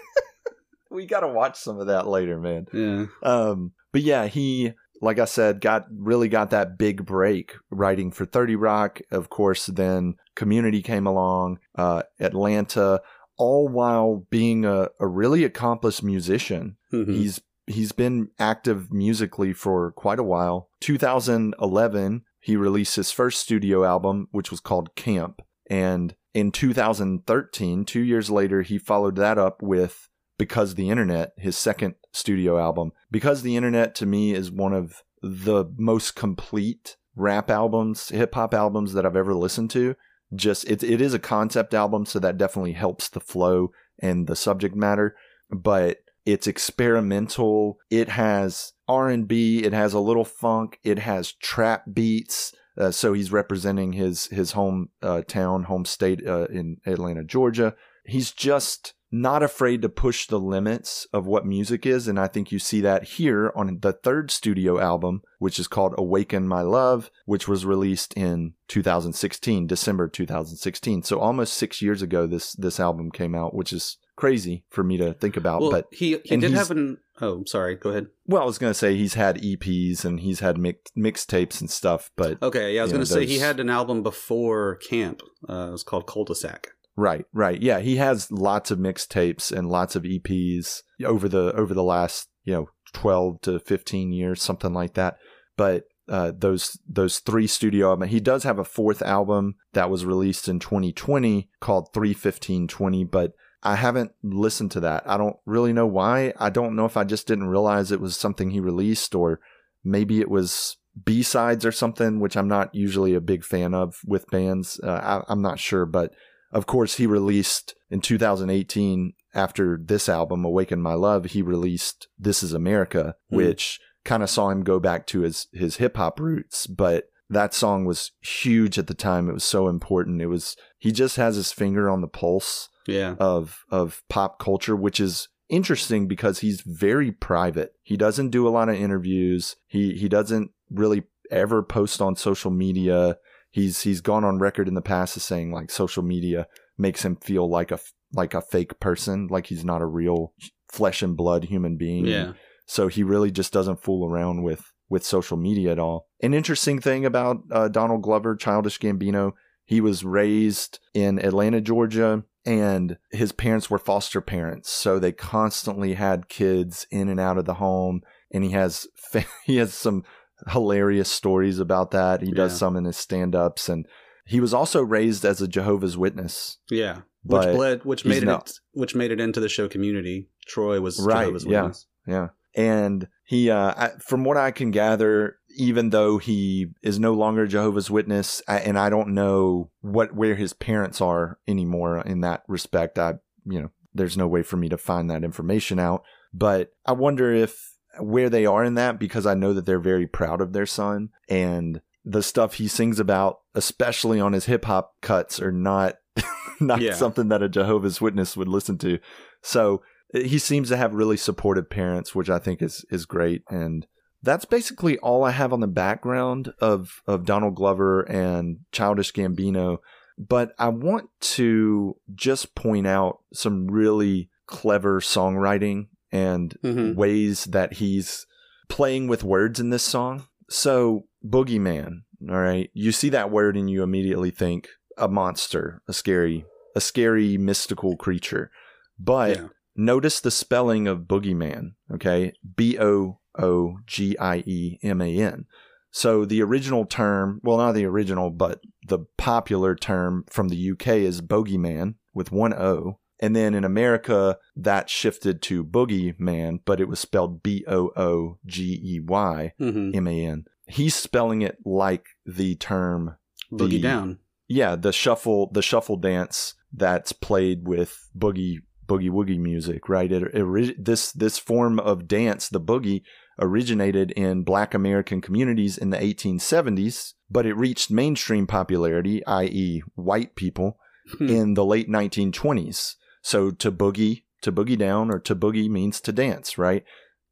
we got to watch some of that later, man. yeah. Um, but yeah, he, like I said, got really got that big break writing for 30 Rock. Of course, then Community came along, uh, Atlanta, all while being a, a really accomplished musician. Mhm. He's he's been active musically for quite a while. 2011, he released his first studio album, which was called Camp, and in 2013, two years later, he followed that up with Because the Internet, his second studio album. Because the Internet to me is one of the most complete rap albums, hip hop albums that I've ever listened to. Just it, it is a concept album, so that definitely helps the flow and the subject matter. But it's experimental. It has R&B, it has a little funk, it has trap beats. Uh, so he's representing his his home uh, town, home state uh, in Atlanta, Georgia. He's just not afraid to push the limits of what music is, and I think you see that here on the third studio album, which is called "Awaken My Love," which was released in 2016, December 2016. So almost six years ago, this this album came out, which is crazy for me to think about. Well, but he he did have an. Oh, sorry. Go ahead. well, I was gonna say he's had EPs and he's had mix, mixtapes and stuff, but Okay, yeah, I was going to say he had an album before Camp. Uh, it was called Cul-de-sac. Right, right. Yeah, he has lots of mixtapes and lots of EPs over the over the last, you know, 12 to 15 years, something like that. But uh, those those three studio albums. He does have a fourth album that was released in 2020 called 31520, but I haven't listened to that. I don't really know why. I don't know if I just didn't realize it was something he released or maybe it was B-sides or something, which I'm not usually a big fan of with bands. Uh, I, I'm not sure, but of course, he released in 2018 after this album, Awaken My Love, he released This Is America, Hmm. which kind of saw him go back to his, his hip hop roots. But that song was huge at the time. It was so important. It was, he just has his finger on the pulse Yeah. of, of pop culture, which is interesting because he's very private. He doesn't do a lot of interviews. He, he doesn't really ever post on social media he's he's gone on record in the past as saying like social media makes him feel like a like a fake person, like he's not a real flesh and blood human being. Yeah. So he really just doesn't fool around with with social media at all. An interesting thing about uh, Donald Glover, Childish Gambino, he was raised in Atlanta, Georgia, and his parents were foster parents, so they constantly had kids in and out of the home. And he has he has some hilarious stories about that. He does Yeah. some in his stand-ups, and he was also raised as a Jehovah's Witness. Yeah. Which bled, which made it, not. which made it into the show Community. Troy was Right, Jehovah's yeah. Witness. Yeah. And he, uh, I, from what I can gather, even though he is no longer Jehovah's Witness, and I don't know what where his parents are anymore in that respect, I, you know, there's no way for me to find that information out. But I wonder if where they are in that because I know that they're very proud of their son, and the stuff he sings about, especially on his hip hop cuts, are not not Yeah. something that a Jehovah's Witness would listen to. So he seems to have really supportive parents, which I think is is great. And that's basically all I have on the background of of Donald Glover and Childish Gambino. But I want to just point out some really clever songwriting and Mhm. ways that he's playing with words in this song. So, boogeyman, all right, you see that word and you immediately think a monster, a scary, a scary mystical creature. But Yeah. notice the spelling of boogeyman, okay? B O O G I E M A N. So the original term, well, not the original, but the popular term from the UK is bogeyman with one O. And then in America, that shifted to boogeyman, but it was spelled B O O G E Y. M A N. Mm-hmm. He's spelling it like the term Boogie the- down. yeah, the shuffle the shuffle dance that's played with boogie boogie woogie music, right? It, it this this form of dance, the boogie, originated in Black American communities in the 1870s, but it reached mainstream popularity, i.e., white people, Hmm. in the late 1920s. So to boogie, to boogie down, or to boogie means to dance, right?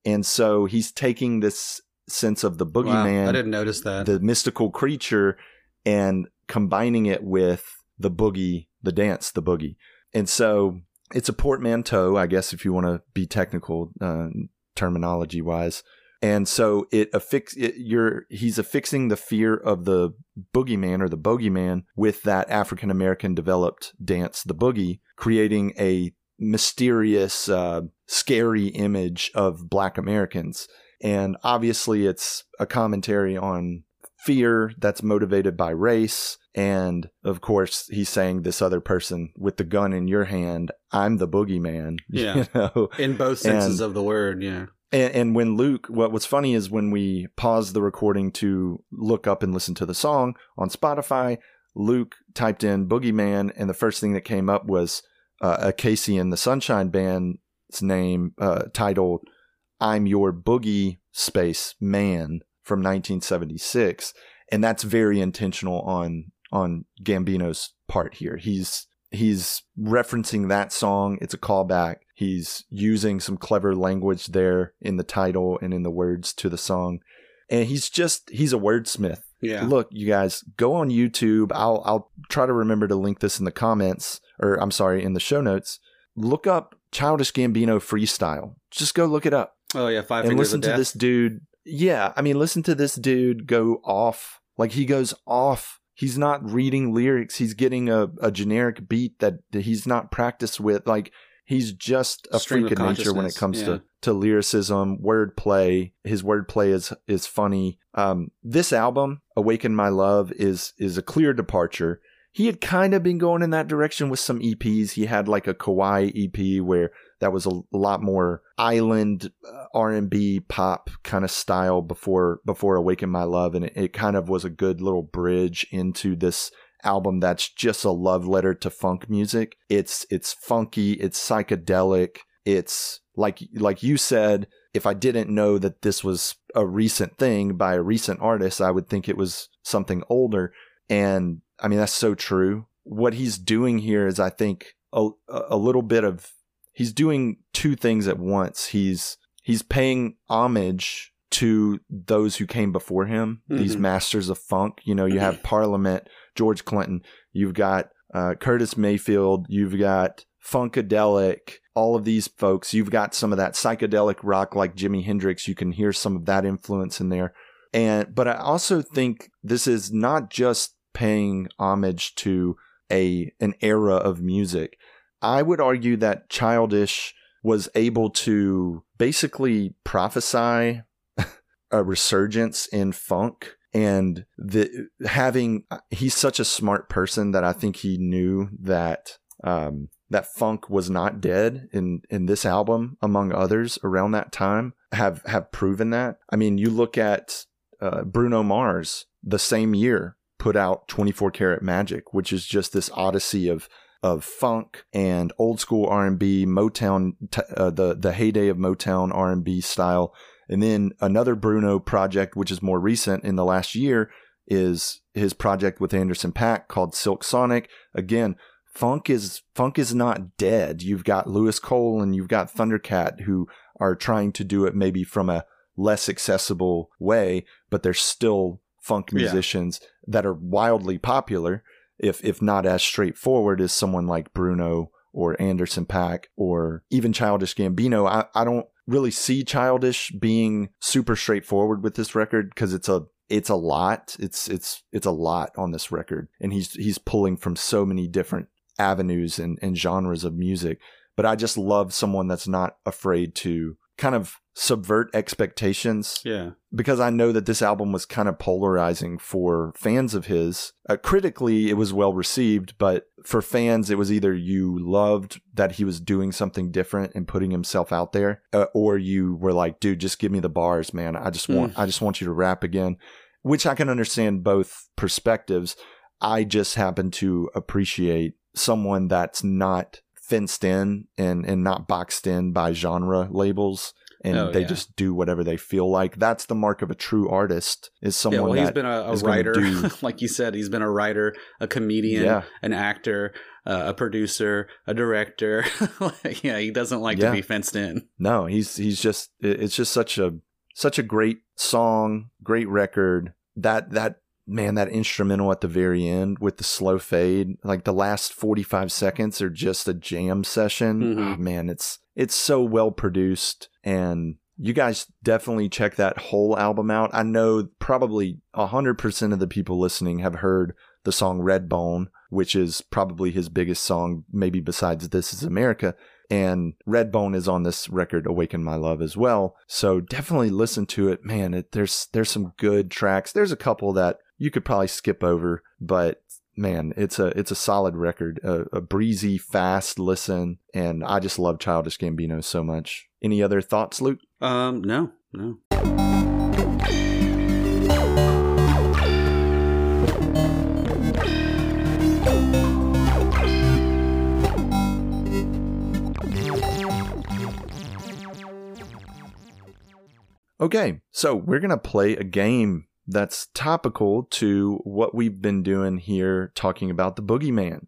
And so he's taking this sense of the Wow, boogeyman I didn't notice that. the mystical creature and combining it with the boogie, the dance, the boogie. And so it's a portmanteau, I guess, if you want to be technical uh, terminology wise. And so it affix it, you're he's affixing the fear of the boogeyman or the bogeyman with that African American developed dance, the boogie, creating a mysterious, uh, scary image of Black Americans. And obviously, it's a commentary on fear that's motivated by race. And of course, he's saying this other person with the gun in your hand, I'm the boogeyman. Yeah. You know? In both senses And- of the word, yeah. And, and when Luke, what was funny is when we paused the recording to look up and listen to the song on Spotify, Luke typed in Boogeyman, and the first thing that came up was uh, a KC and the Sunshine Band's name uh, titled "I'm Your Boogie Space Man" from 1976, and that's very intentional on on Gambino's part here. He's he's referencing that song. It's a callback. He's using some clever language there in the title and in the words to the song. And he's just he's a wordsmith. Yeah. Look, you guys, go on YouTube. I'll I'll try to remember to link this in the comments or I'm sorry, in the show notes. Look up Childish Gambino freestyle. Just go look it up Oh yeah, five and fingers listen to this dude. Yeah, I mean, listen to this dude go off. Like he goes off. He's not reading lyrics. He's getting a, a generic beat that he's not practiced with. Like he's just a Stream freak of of nature when it comes yeah. to to lyricism, wordplay. His wordplay is is funny. Um, this album, Awaken My Love, is is a clear departure. He had kind of been going in that direction with some EPs. He had like a Kauai EP where that was a lot more island uh, R&B pop kind of style before before Awaken My Love and it, it kind of was a good little bridge into this album that's just a love letter to funk music. It's it's funky, it's psychedelic, it's like like you said if I didn't know that this was a recent thing by a recent artist, I would think it was something older and I mean that's so true. What he's doing here is I think a, a little bit of he's doing two things at once. He's he's paying homage to those who came before him, these Mhm. masters of funk. You know, you have Parliament, George Clinton, you've got uh, Curtis Mayfield, you've got Funkadelic, all of these folks. You've got some of that psychedelic rock like Jimi Hendrix. You can hear some of that influence in there. And but I also think this is not just paying homage to a an era of music. I would argue that Childish was able to basically prophesy a resurgence in funk and the having he's such a smart person that I think he knew that um, that funk was not dead in in this album among others around that time have have proven that. I mean, you look at uh, Bruno Mars the same year put out 24 Karat Magic, which is just this odyssey of of funk and old school R&B, Motown, t- uh, the the heyday of Motown R&B style, and then another Bruno project, which is more recent in the last year, is his project with Anderson Paak called Silk Sonic. Again, funk is funk is not dead. You've got Louis Cole and you've got Thundercat who are trying to do it maybe from a less accessible way, but they're still funk Yeah. musicians that are wildly popular, if if not as straightforward as someone like Bruno or Anderson Paak or even Childish Gambino. I, I don't really see Childish being super straightforward with this record because it's a it's a lot. It's it's it's a lot on this record. And he's he's pulling from so many different avenues and, and genres of music. But I just love someone that's not afraid to kind of subvert expectations Yeah. because I know that this album was kind of polarizing for fans of his. Uh, critically, it was well received, but for fans, it was either you loved that he was doing something different and putting himself out there, uh, or you were like, "Dude, just give me the bars, man. I just want, I just want you to rap again." Which I can understand both perspectives. I just happen to appreciate someone that's not fenced in and and not boxed in by genre labels and Oh, they yeah. just do whatever they feel like. That's the mark of a true artist. Is yeah, someone well, he's that been a, a writer, do- like you said. He's been a writer, a comedian, Yeah. an actor, uh, a producer, a director. yeah, he doesn't like Yeah. to be fenced in. no, he's he's just it's just such a such a great song, great record. That that man, that instrumental at the very end with the slow fade, like the last forty five seconds are just a jam session. Mhm. Oh, man, it's it's so well produced and. You guys definitely check that whole album out. I know probably 100% of the people listening have heard the song Redbone, which is probably his biggest song, maybe besides This Is America. And Redbone is on this record, Awaken My Love, as well. So definitely listen to it. Man, it, there's there's some good tracks. There's a couple that you could probably skip over, but man, it's a it's a solid record, a, a breezy, fast listen, and I just love Childish Gambino so much. Any other thoughts, Luke? Um, no, no. Okay, so we're going to play a game that's topical to what we've been doing here talking about the boogeyman.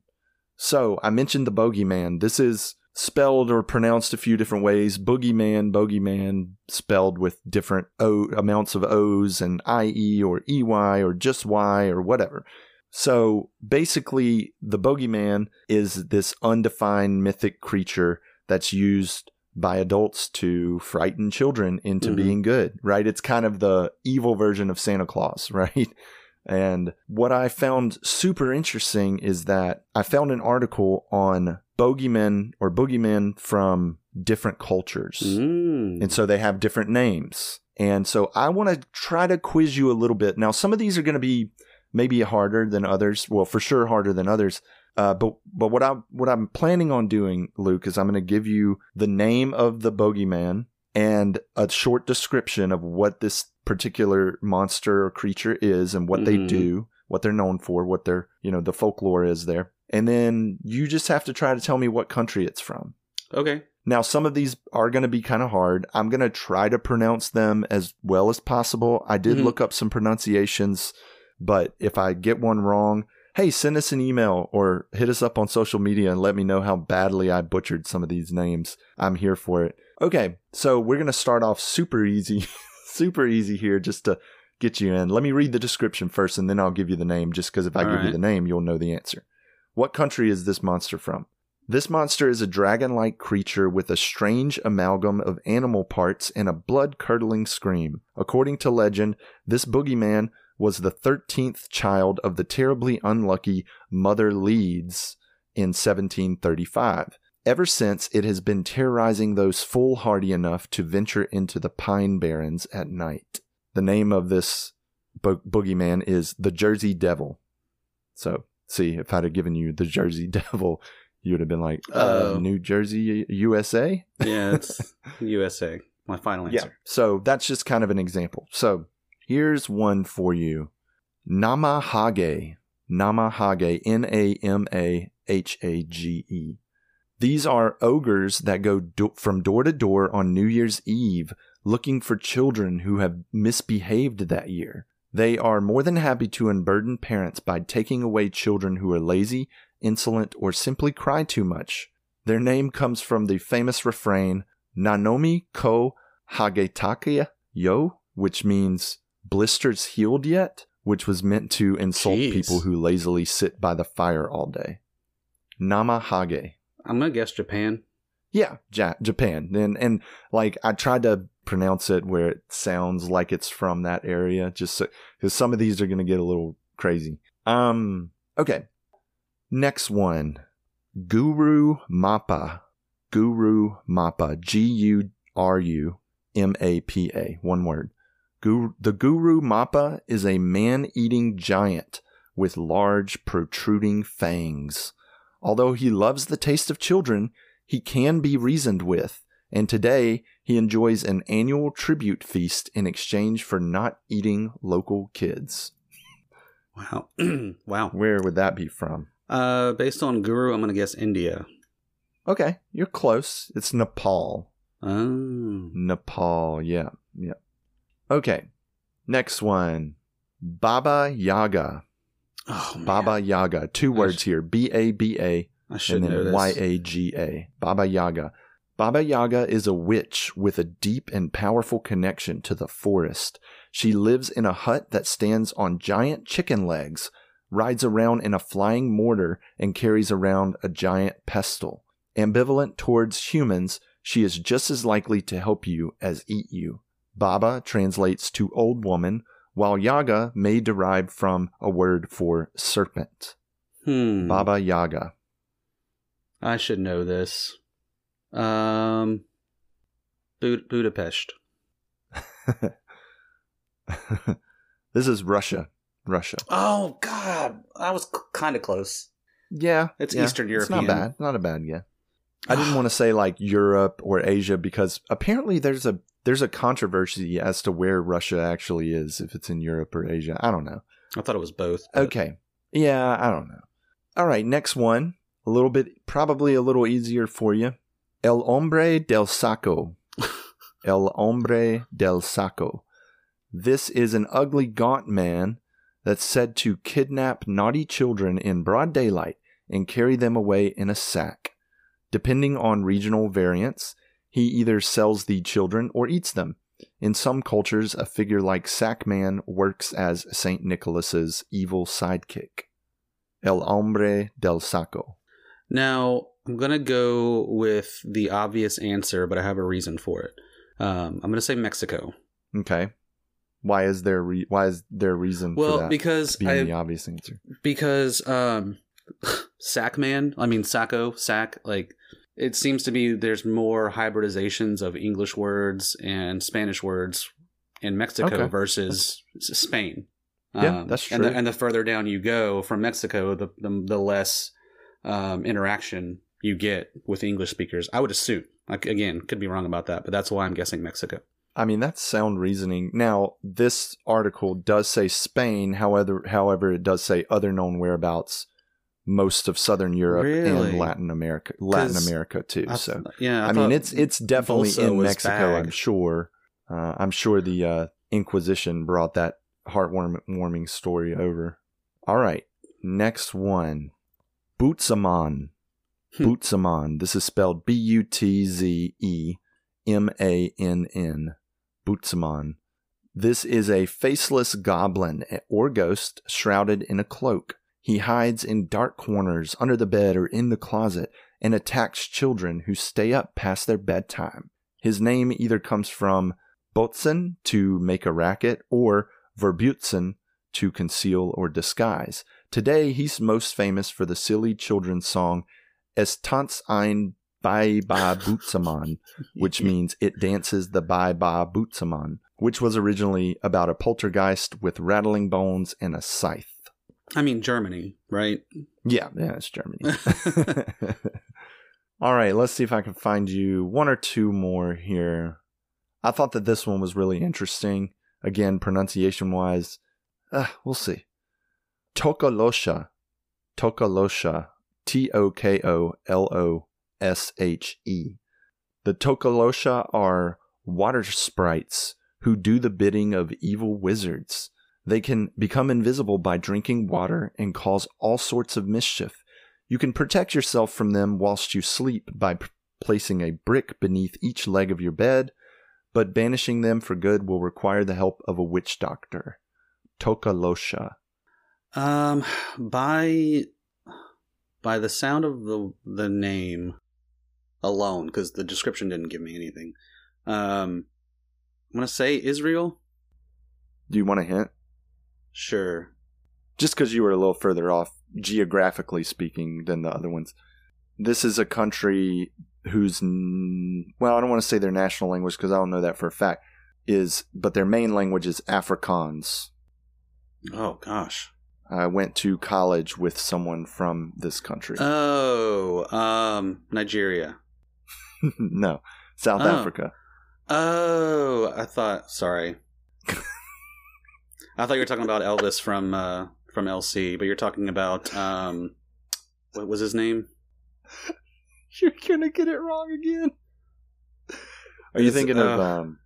So, I mentioned the bogeyman. This is spelled or pronounced a few different ways. Boogeyman, bogeyman, spelled with different o amounts of O's and IE or EY or just Y or whatever. So, basically, the bogeyman is this undefined mythic creature that's used by adults to frighten children into Mhm. being good, right? It's kind of the evil version of Santa Claus, right? And what I found super interesting is that I found an article on bogeymen or boogeymen from different cultures. Mm. And so they have different names. And so I want to try to quiz you a little bit. Now, some of these are going to be maybe harder than others. Well, for sure harder than others. Uh, but but what I what I'm planning on doing, Luke, is I'm going to give you the name of the bogeyman and a short description of what this particular monster or creature is and what they Mhm. do, what they're known for, what their you know the folklore is there, and then you just have to try to tell me what country it's from. okay. Now, some of these are going to be kind of hard. I'm going to try to pronounce them as well as possible. I did Mhm. look up some pronunciations, but if I get one wrong, hey, send us an email or hit us up on social media and let me know how badly I butchered some of these names. I'm here for it. Okay, so we're going to start off super easy, super easy here just to get you in. Let me read the description first and then I'll give you the name just because if I All give you the name, you'll know the answer. What country is this monster from? This monster is a dragon like creature with a strange amalgam of animal parts and a blood curdling scream. According to legend, this boogeyman was the 13th child of the terribly unlucky Mother Leeds in 1735. Ever since, it has been terrorizing those foolhardy enough to venture into the pine barrens at night. The name of this bo- boogeyman is the Jersey Devil. So, see, if I'd have given you the Jersey Devil, you would have been like, uh, Oh. New Jersey, USA? Yeah, it's USA. My final answer. Yeah. So that's just kind of an example. So here's one for you. Namahage. Namahage. N A M A H A G E. These are ogres that go do- from door to door on New Year's Eve looking for children who have misbehaved that year. They are more than happy to unburden parents by taking away children who are lazy, insolent, or simply cry too much. Their name comes from the famous refrain, Nanomi ko Hagetake yo, which means blisters healed yet, which was meant to insult Jeez. people who lazily sit by the fire all day. Nama Hage. I'm gonna guess Japan. Yeah, ja- Japan. And and like I tried to pronounce it where it sounds like it's from that area, just so because some of these are gonna get a little crazy. Um. Okay. Next one, Guru Mappa. Guru Mappa. G U R U M A P A. One word. Guru, the Guru Mappa is a man-eating giant with large protruding fangs. Although he loves the taste of children, he can be reasoned with, and today he enjoys an annual tribute feast in exchange for not eating local kids. Wow. wow. Where would that be from? Uh, based on Guru, I'm gonna guess India. Okay, you're close. It's Nepal. Oh. Nepal, yeah, yeah. Okay, next one. Baba Yaga. Oh, man. Baba Yaga. Two I words sh- here B A B A and then. Y A G A. Baba Yaga. Baba Yaga is a witch with a deep and powerful connection to the forest. She lives in a hut that stands on giant chicken legs, rides around in a flying mortar, and carries around a giant pestle. Ambivalent towards humans, she is just as likely to help you as eat you. Baba translates to old woman, while Yaga may derive from a word for serpent. Hmm. Baba Yaga. I should know this. Um, Bud- Budapest. this is Russia. Russia. Oh God, I was kind of close. Yeah, It's yeah, Eastern It's not bad. Not a bad guess. I didn't want to say like Europe or Asia because apparently there's a there's a controversy as to where Russia actually is, if it's in Europe or Asia. I don't know. I thought it was both. but- Okay. Yeah, I don't know. All right, next one. A little bit, probably a little easier for you. El hombre del saco. El hombre del saco. This is an ugly, gaunt man that's said to kidnap naughty children in broad daylight and carry them away in a sack. Depending on regional variants, he either sells the children or eats them. In some cultures, a figure like Sackman works as St. Nicholas's evil sidekick. El hombre del saco. Now I'm gonna go with the obvious answer, but I have a reason for it. Um, I'm gonna say Mexico. Okay. Why is there re- why is there a reason for Well, because being I the obvious answer? because um, Sackman. I mean Sacco, Sack. Like it seems to be there's more hybridizations of English words and Spanish words in Mexico Okay. versus S- Spain. Yeah, that's And the, true. and the further down you go from Mexico, the the, the less um, interaction you get with English speakers. I would assume. Like again, could be wrong about that, but that's why I'm guessing Mexico. I mean, that's sound reasoning. Now, this article does say Spain, however, however, it does say other known whereabouts, most of Southern Europe Really? and Latin America, Latin America too. I- so, yeah, I, I, mean, it's it's definitely in Mexico. I'm sure. Uh, I'm sure the uh, Inquisition brought that heartwarming story over. All right, next one, Butzemann. Hmm. Butzemann. This is spelled B U T Z E M A N N. Butzemann. This is a faceless goblin or ghost shrouded in a cloak. He hides in dark corners, under the bed, or in the closet, and attacks children who stay up past their bedtime. His name either comes from Botzen, to make a racket, or Verbutzen, to conceal or disguise. Today, he's most famous for the silly children's song Es tanzt ein Bai Ba Butzemann, which means it dances the Bai Ba Butzemann, which was originally about a poltergeist with rattling bones and a scythe. I mean Germany, right? Yeah, yeah, it's Germany. All right, let's see if I can find you one or two more here. I thought that this one was really interesting. Again, pronunciation wise, uh, we'll see. Tokoloshe. Tokoloshe. T O K O L O S H E. The Tokoloshe are water sprites who do the bidding of evil wizards. They can become invisible by drinking water and cause all sorts of mischief. You can protect yourself from them whilst you sleep by p- placing a brick beneath each leg of your bed, but banishing them for good will require the help of a witch doctor. Tokoloshe. Um, by by the sound of the the name alone, because the description didn't give me anything. Um, I'm gonna say Israel. Do you want a hint? Sure. Just because you were a little further off, geographically speaking, than the other ones. This is a country whose, well, I don't want to say their national language because I don't know that for a fact, is, but their main language is Afrikaans. Oh gosh. I went to college with someone from this country. Oh, um, Nigeria. no, South Oh. Africa. Oh, I thought. Sorry. I thought you were talking about Elvis from uh, from LC, but you're talking about um, what was his name? You're gonna get it wrong again. Are you Is- thinking of? uh, um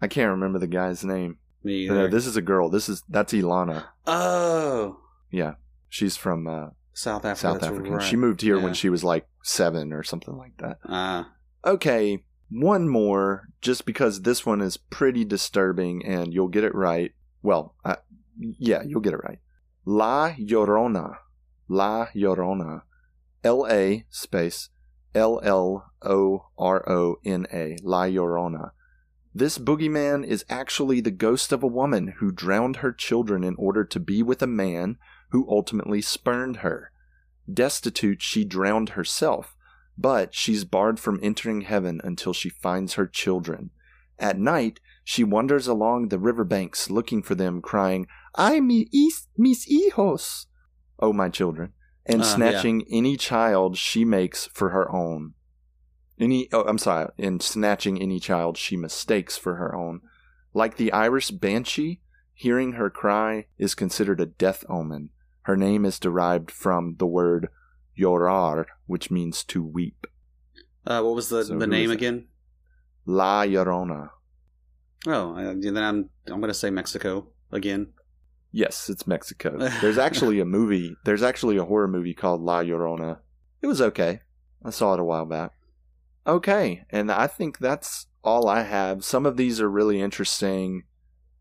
I can't remember the guy's name. Me. No, this is a girl. This is that's Ilana. oh, Yeah, she's from uh, South Africa. South that's Africa. right. She moved here when she was like seven or something like that. Ah, Okay, one more, just because this one is pretty disturbing and you'll get it right. Well, I, yeah, you'll get it right. La Llorona. La Llorona. L A space L L O R O N A. La Llorona. This boogeyman is actually the ghost of a woman who drowned her children in order to be with a man who ultimately spurned her. Destitute, she drowned herself, but she's barred from entering heaven until she finds her children. At night, she wanders along the riverbanks looking for them, crying, Ay, mi is, mis hijos! Oh, my children. And Uh, yeah. snatching any child she makes for her own. Any, oh, I'm sorry, and snatching any child she mistakes for her own. Like the Irish banshee, hearing her cry is considered a death omen. Her name is derived from the word llorar, which means to weep. uh, what was the So the name again? La Llorona. Oh, then I'm I'm gonna say Mexico again. Yes, it's Mexico. There's actually a movie. There's actually a horror movie called La Llorona. It was okay. I saw it a while back. Okay, and I think that's all I have. Some of these are really interesting,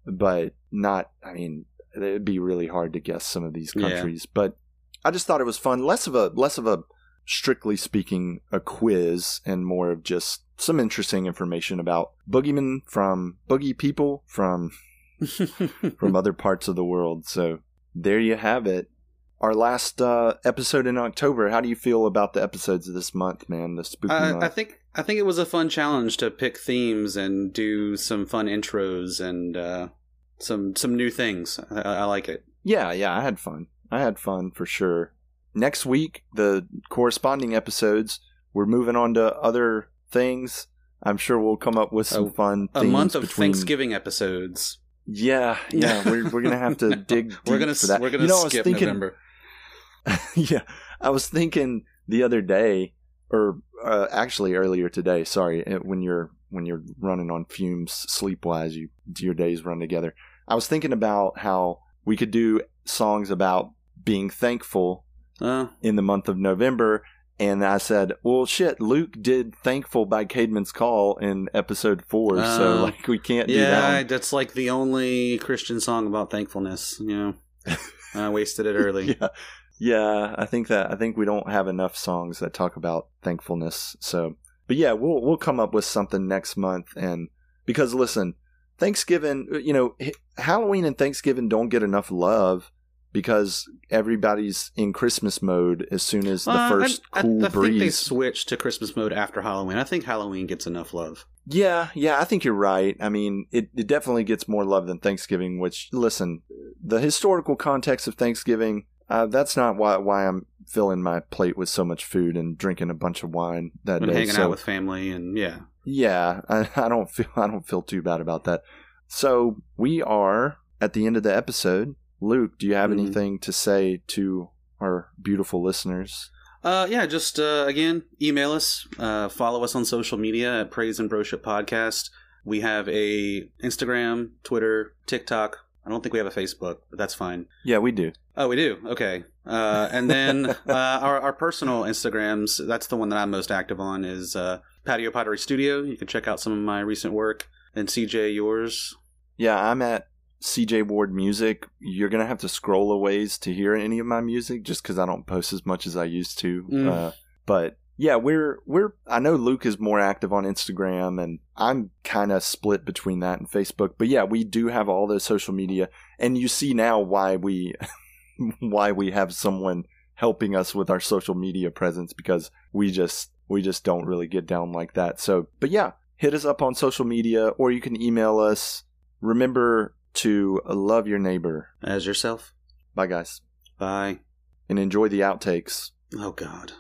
but not. I mean, it'd be really hard to guess some of these Yeah. countries. But I just thought it was fun. Less of a less of a strictly speaking a quiz, and more of just some interesting information about boogeymen from boogie people from from other parts of the world. So there you have it. Our last uh, episode in October. How do you feel about the episodes of this month, man? The spooky I, month. I think I think it was a fun challenge to pick themes and do some fun intros and uh, some some new things. I, I like it. yeah, yeah, I had fun. I had fun for sure. Next week, the corresponding episodes. We're moving on to other things. I'm sure we'll come up with some A- fun. A themes month of between- Thanksgiving episodes. Yeah, yeah, we're we're gonna have to No, dig. We're gonna for that. we're gonna you know, skip thinking, November. yeah, I was thinking the other day, or uh, actually earlier today. Sorry, uh, when you're when you're running on fumes sleep wise, you your days run together. I was thinking about how we could do songs about being thankful Uh, in the month of November. And I said, well, shit, Luke did Thankful by Caedmon's Call in episode four. so, Oh. like, we can't do yeah, that. one. that's like the only Christian song about thankfulness. You know, I wasted it early. yeah yeah i think that i think we don't have enough songs that talk about thankfulness so but yeah we'll we'll come up with something next month and because listen thanksgiving you know halloween and thanksgiving don't get enough love because everybody's in christmas mode as soon as the Uh, first I, I- cool I, think they breeze switched to Christmas mode after Halloween. I think Halloween gets enough love. Yeah, yeah, I think you're right. I mean, it, it definitely gets more love than Thanksgiving, which, listen, the historical context of Thanksgiving, uh, that's not why, why I'm filling my plate with so much food and drinking a bunch of wine that And day. hanging So, out with family and yeah. yeah, I, I don't feel I don't feel too bad about that. So we are at the end of the episode. Luke, do you have Mhm. anything to say to our beautiful listeners? Uh, yeah, just uh, again, email us, uh, follow us on social media at Praise and Broship Podcast. We have a Instagram, Twitter, TikTok, I don't think we have a Facebook, but that's fine. Yeah, we do. Oh, we do. Okay. Uh, and then uh, our our personal Instagrams. That's the one that I'm most active on. Is uh, Patio Pottery Studio. You can check out some of my recent work. And CJ, yours. Yeah, I'm at CJ Ward Music. You're gonna have to scroll a ways to hear any of my music, just because I don't post as much as I used to. Mm. Uh, but yeah, we're we're. I know Luke is more active on Instagram, and I'm kind of split between that and Facebook. But yeah, we do have all those social media, and you see now why we why we have someone helping us with our social media presence because we just we just don't really get down like that. So, but yeah, hit us up on social media, or you can email us. Remember to uh, love your neighbor. As yourself. Bye, guys, Bye. and enjoy the outtakes. Oh God.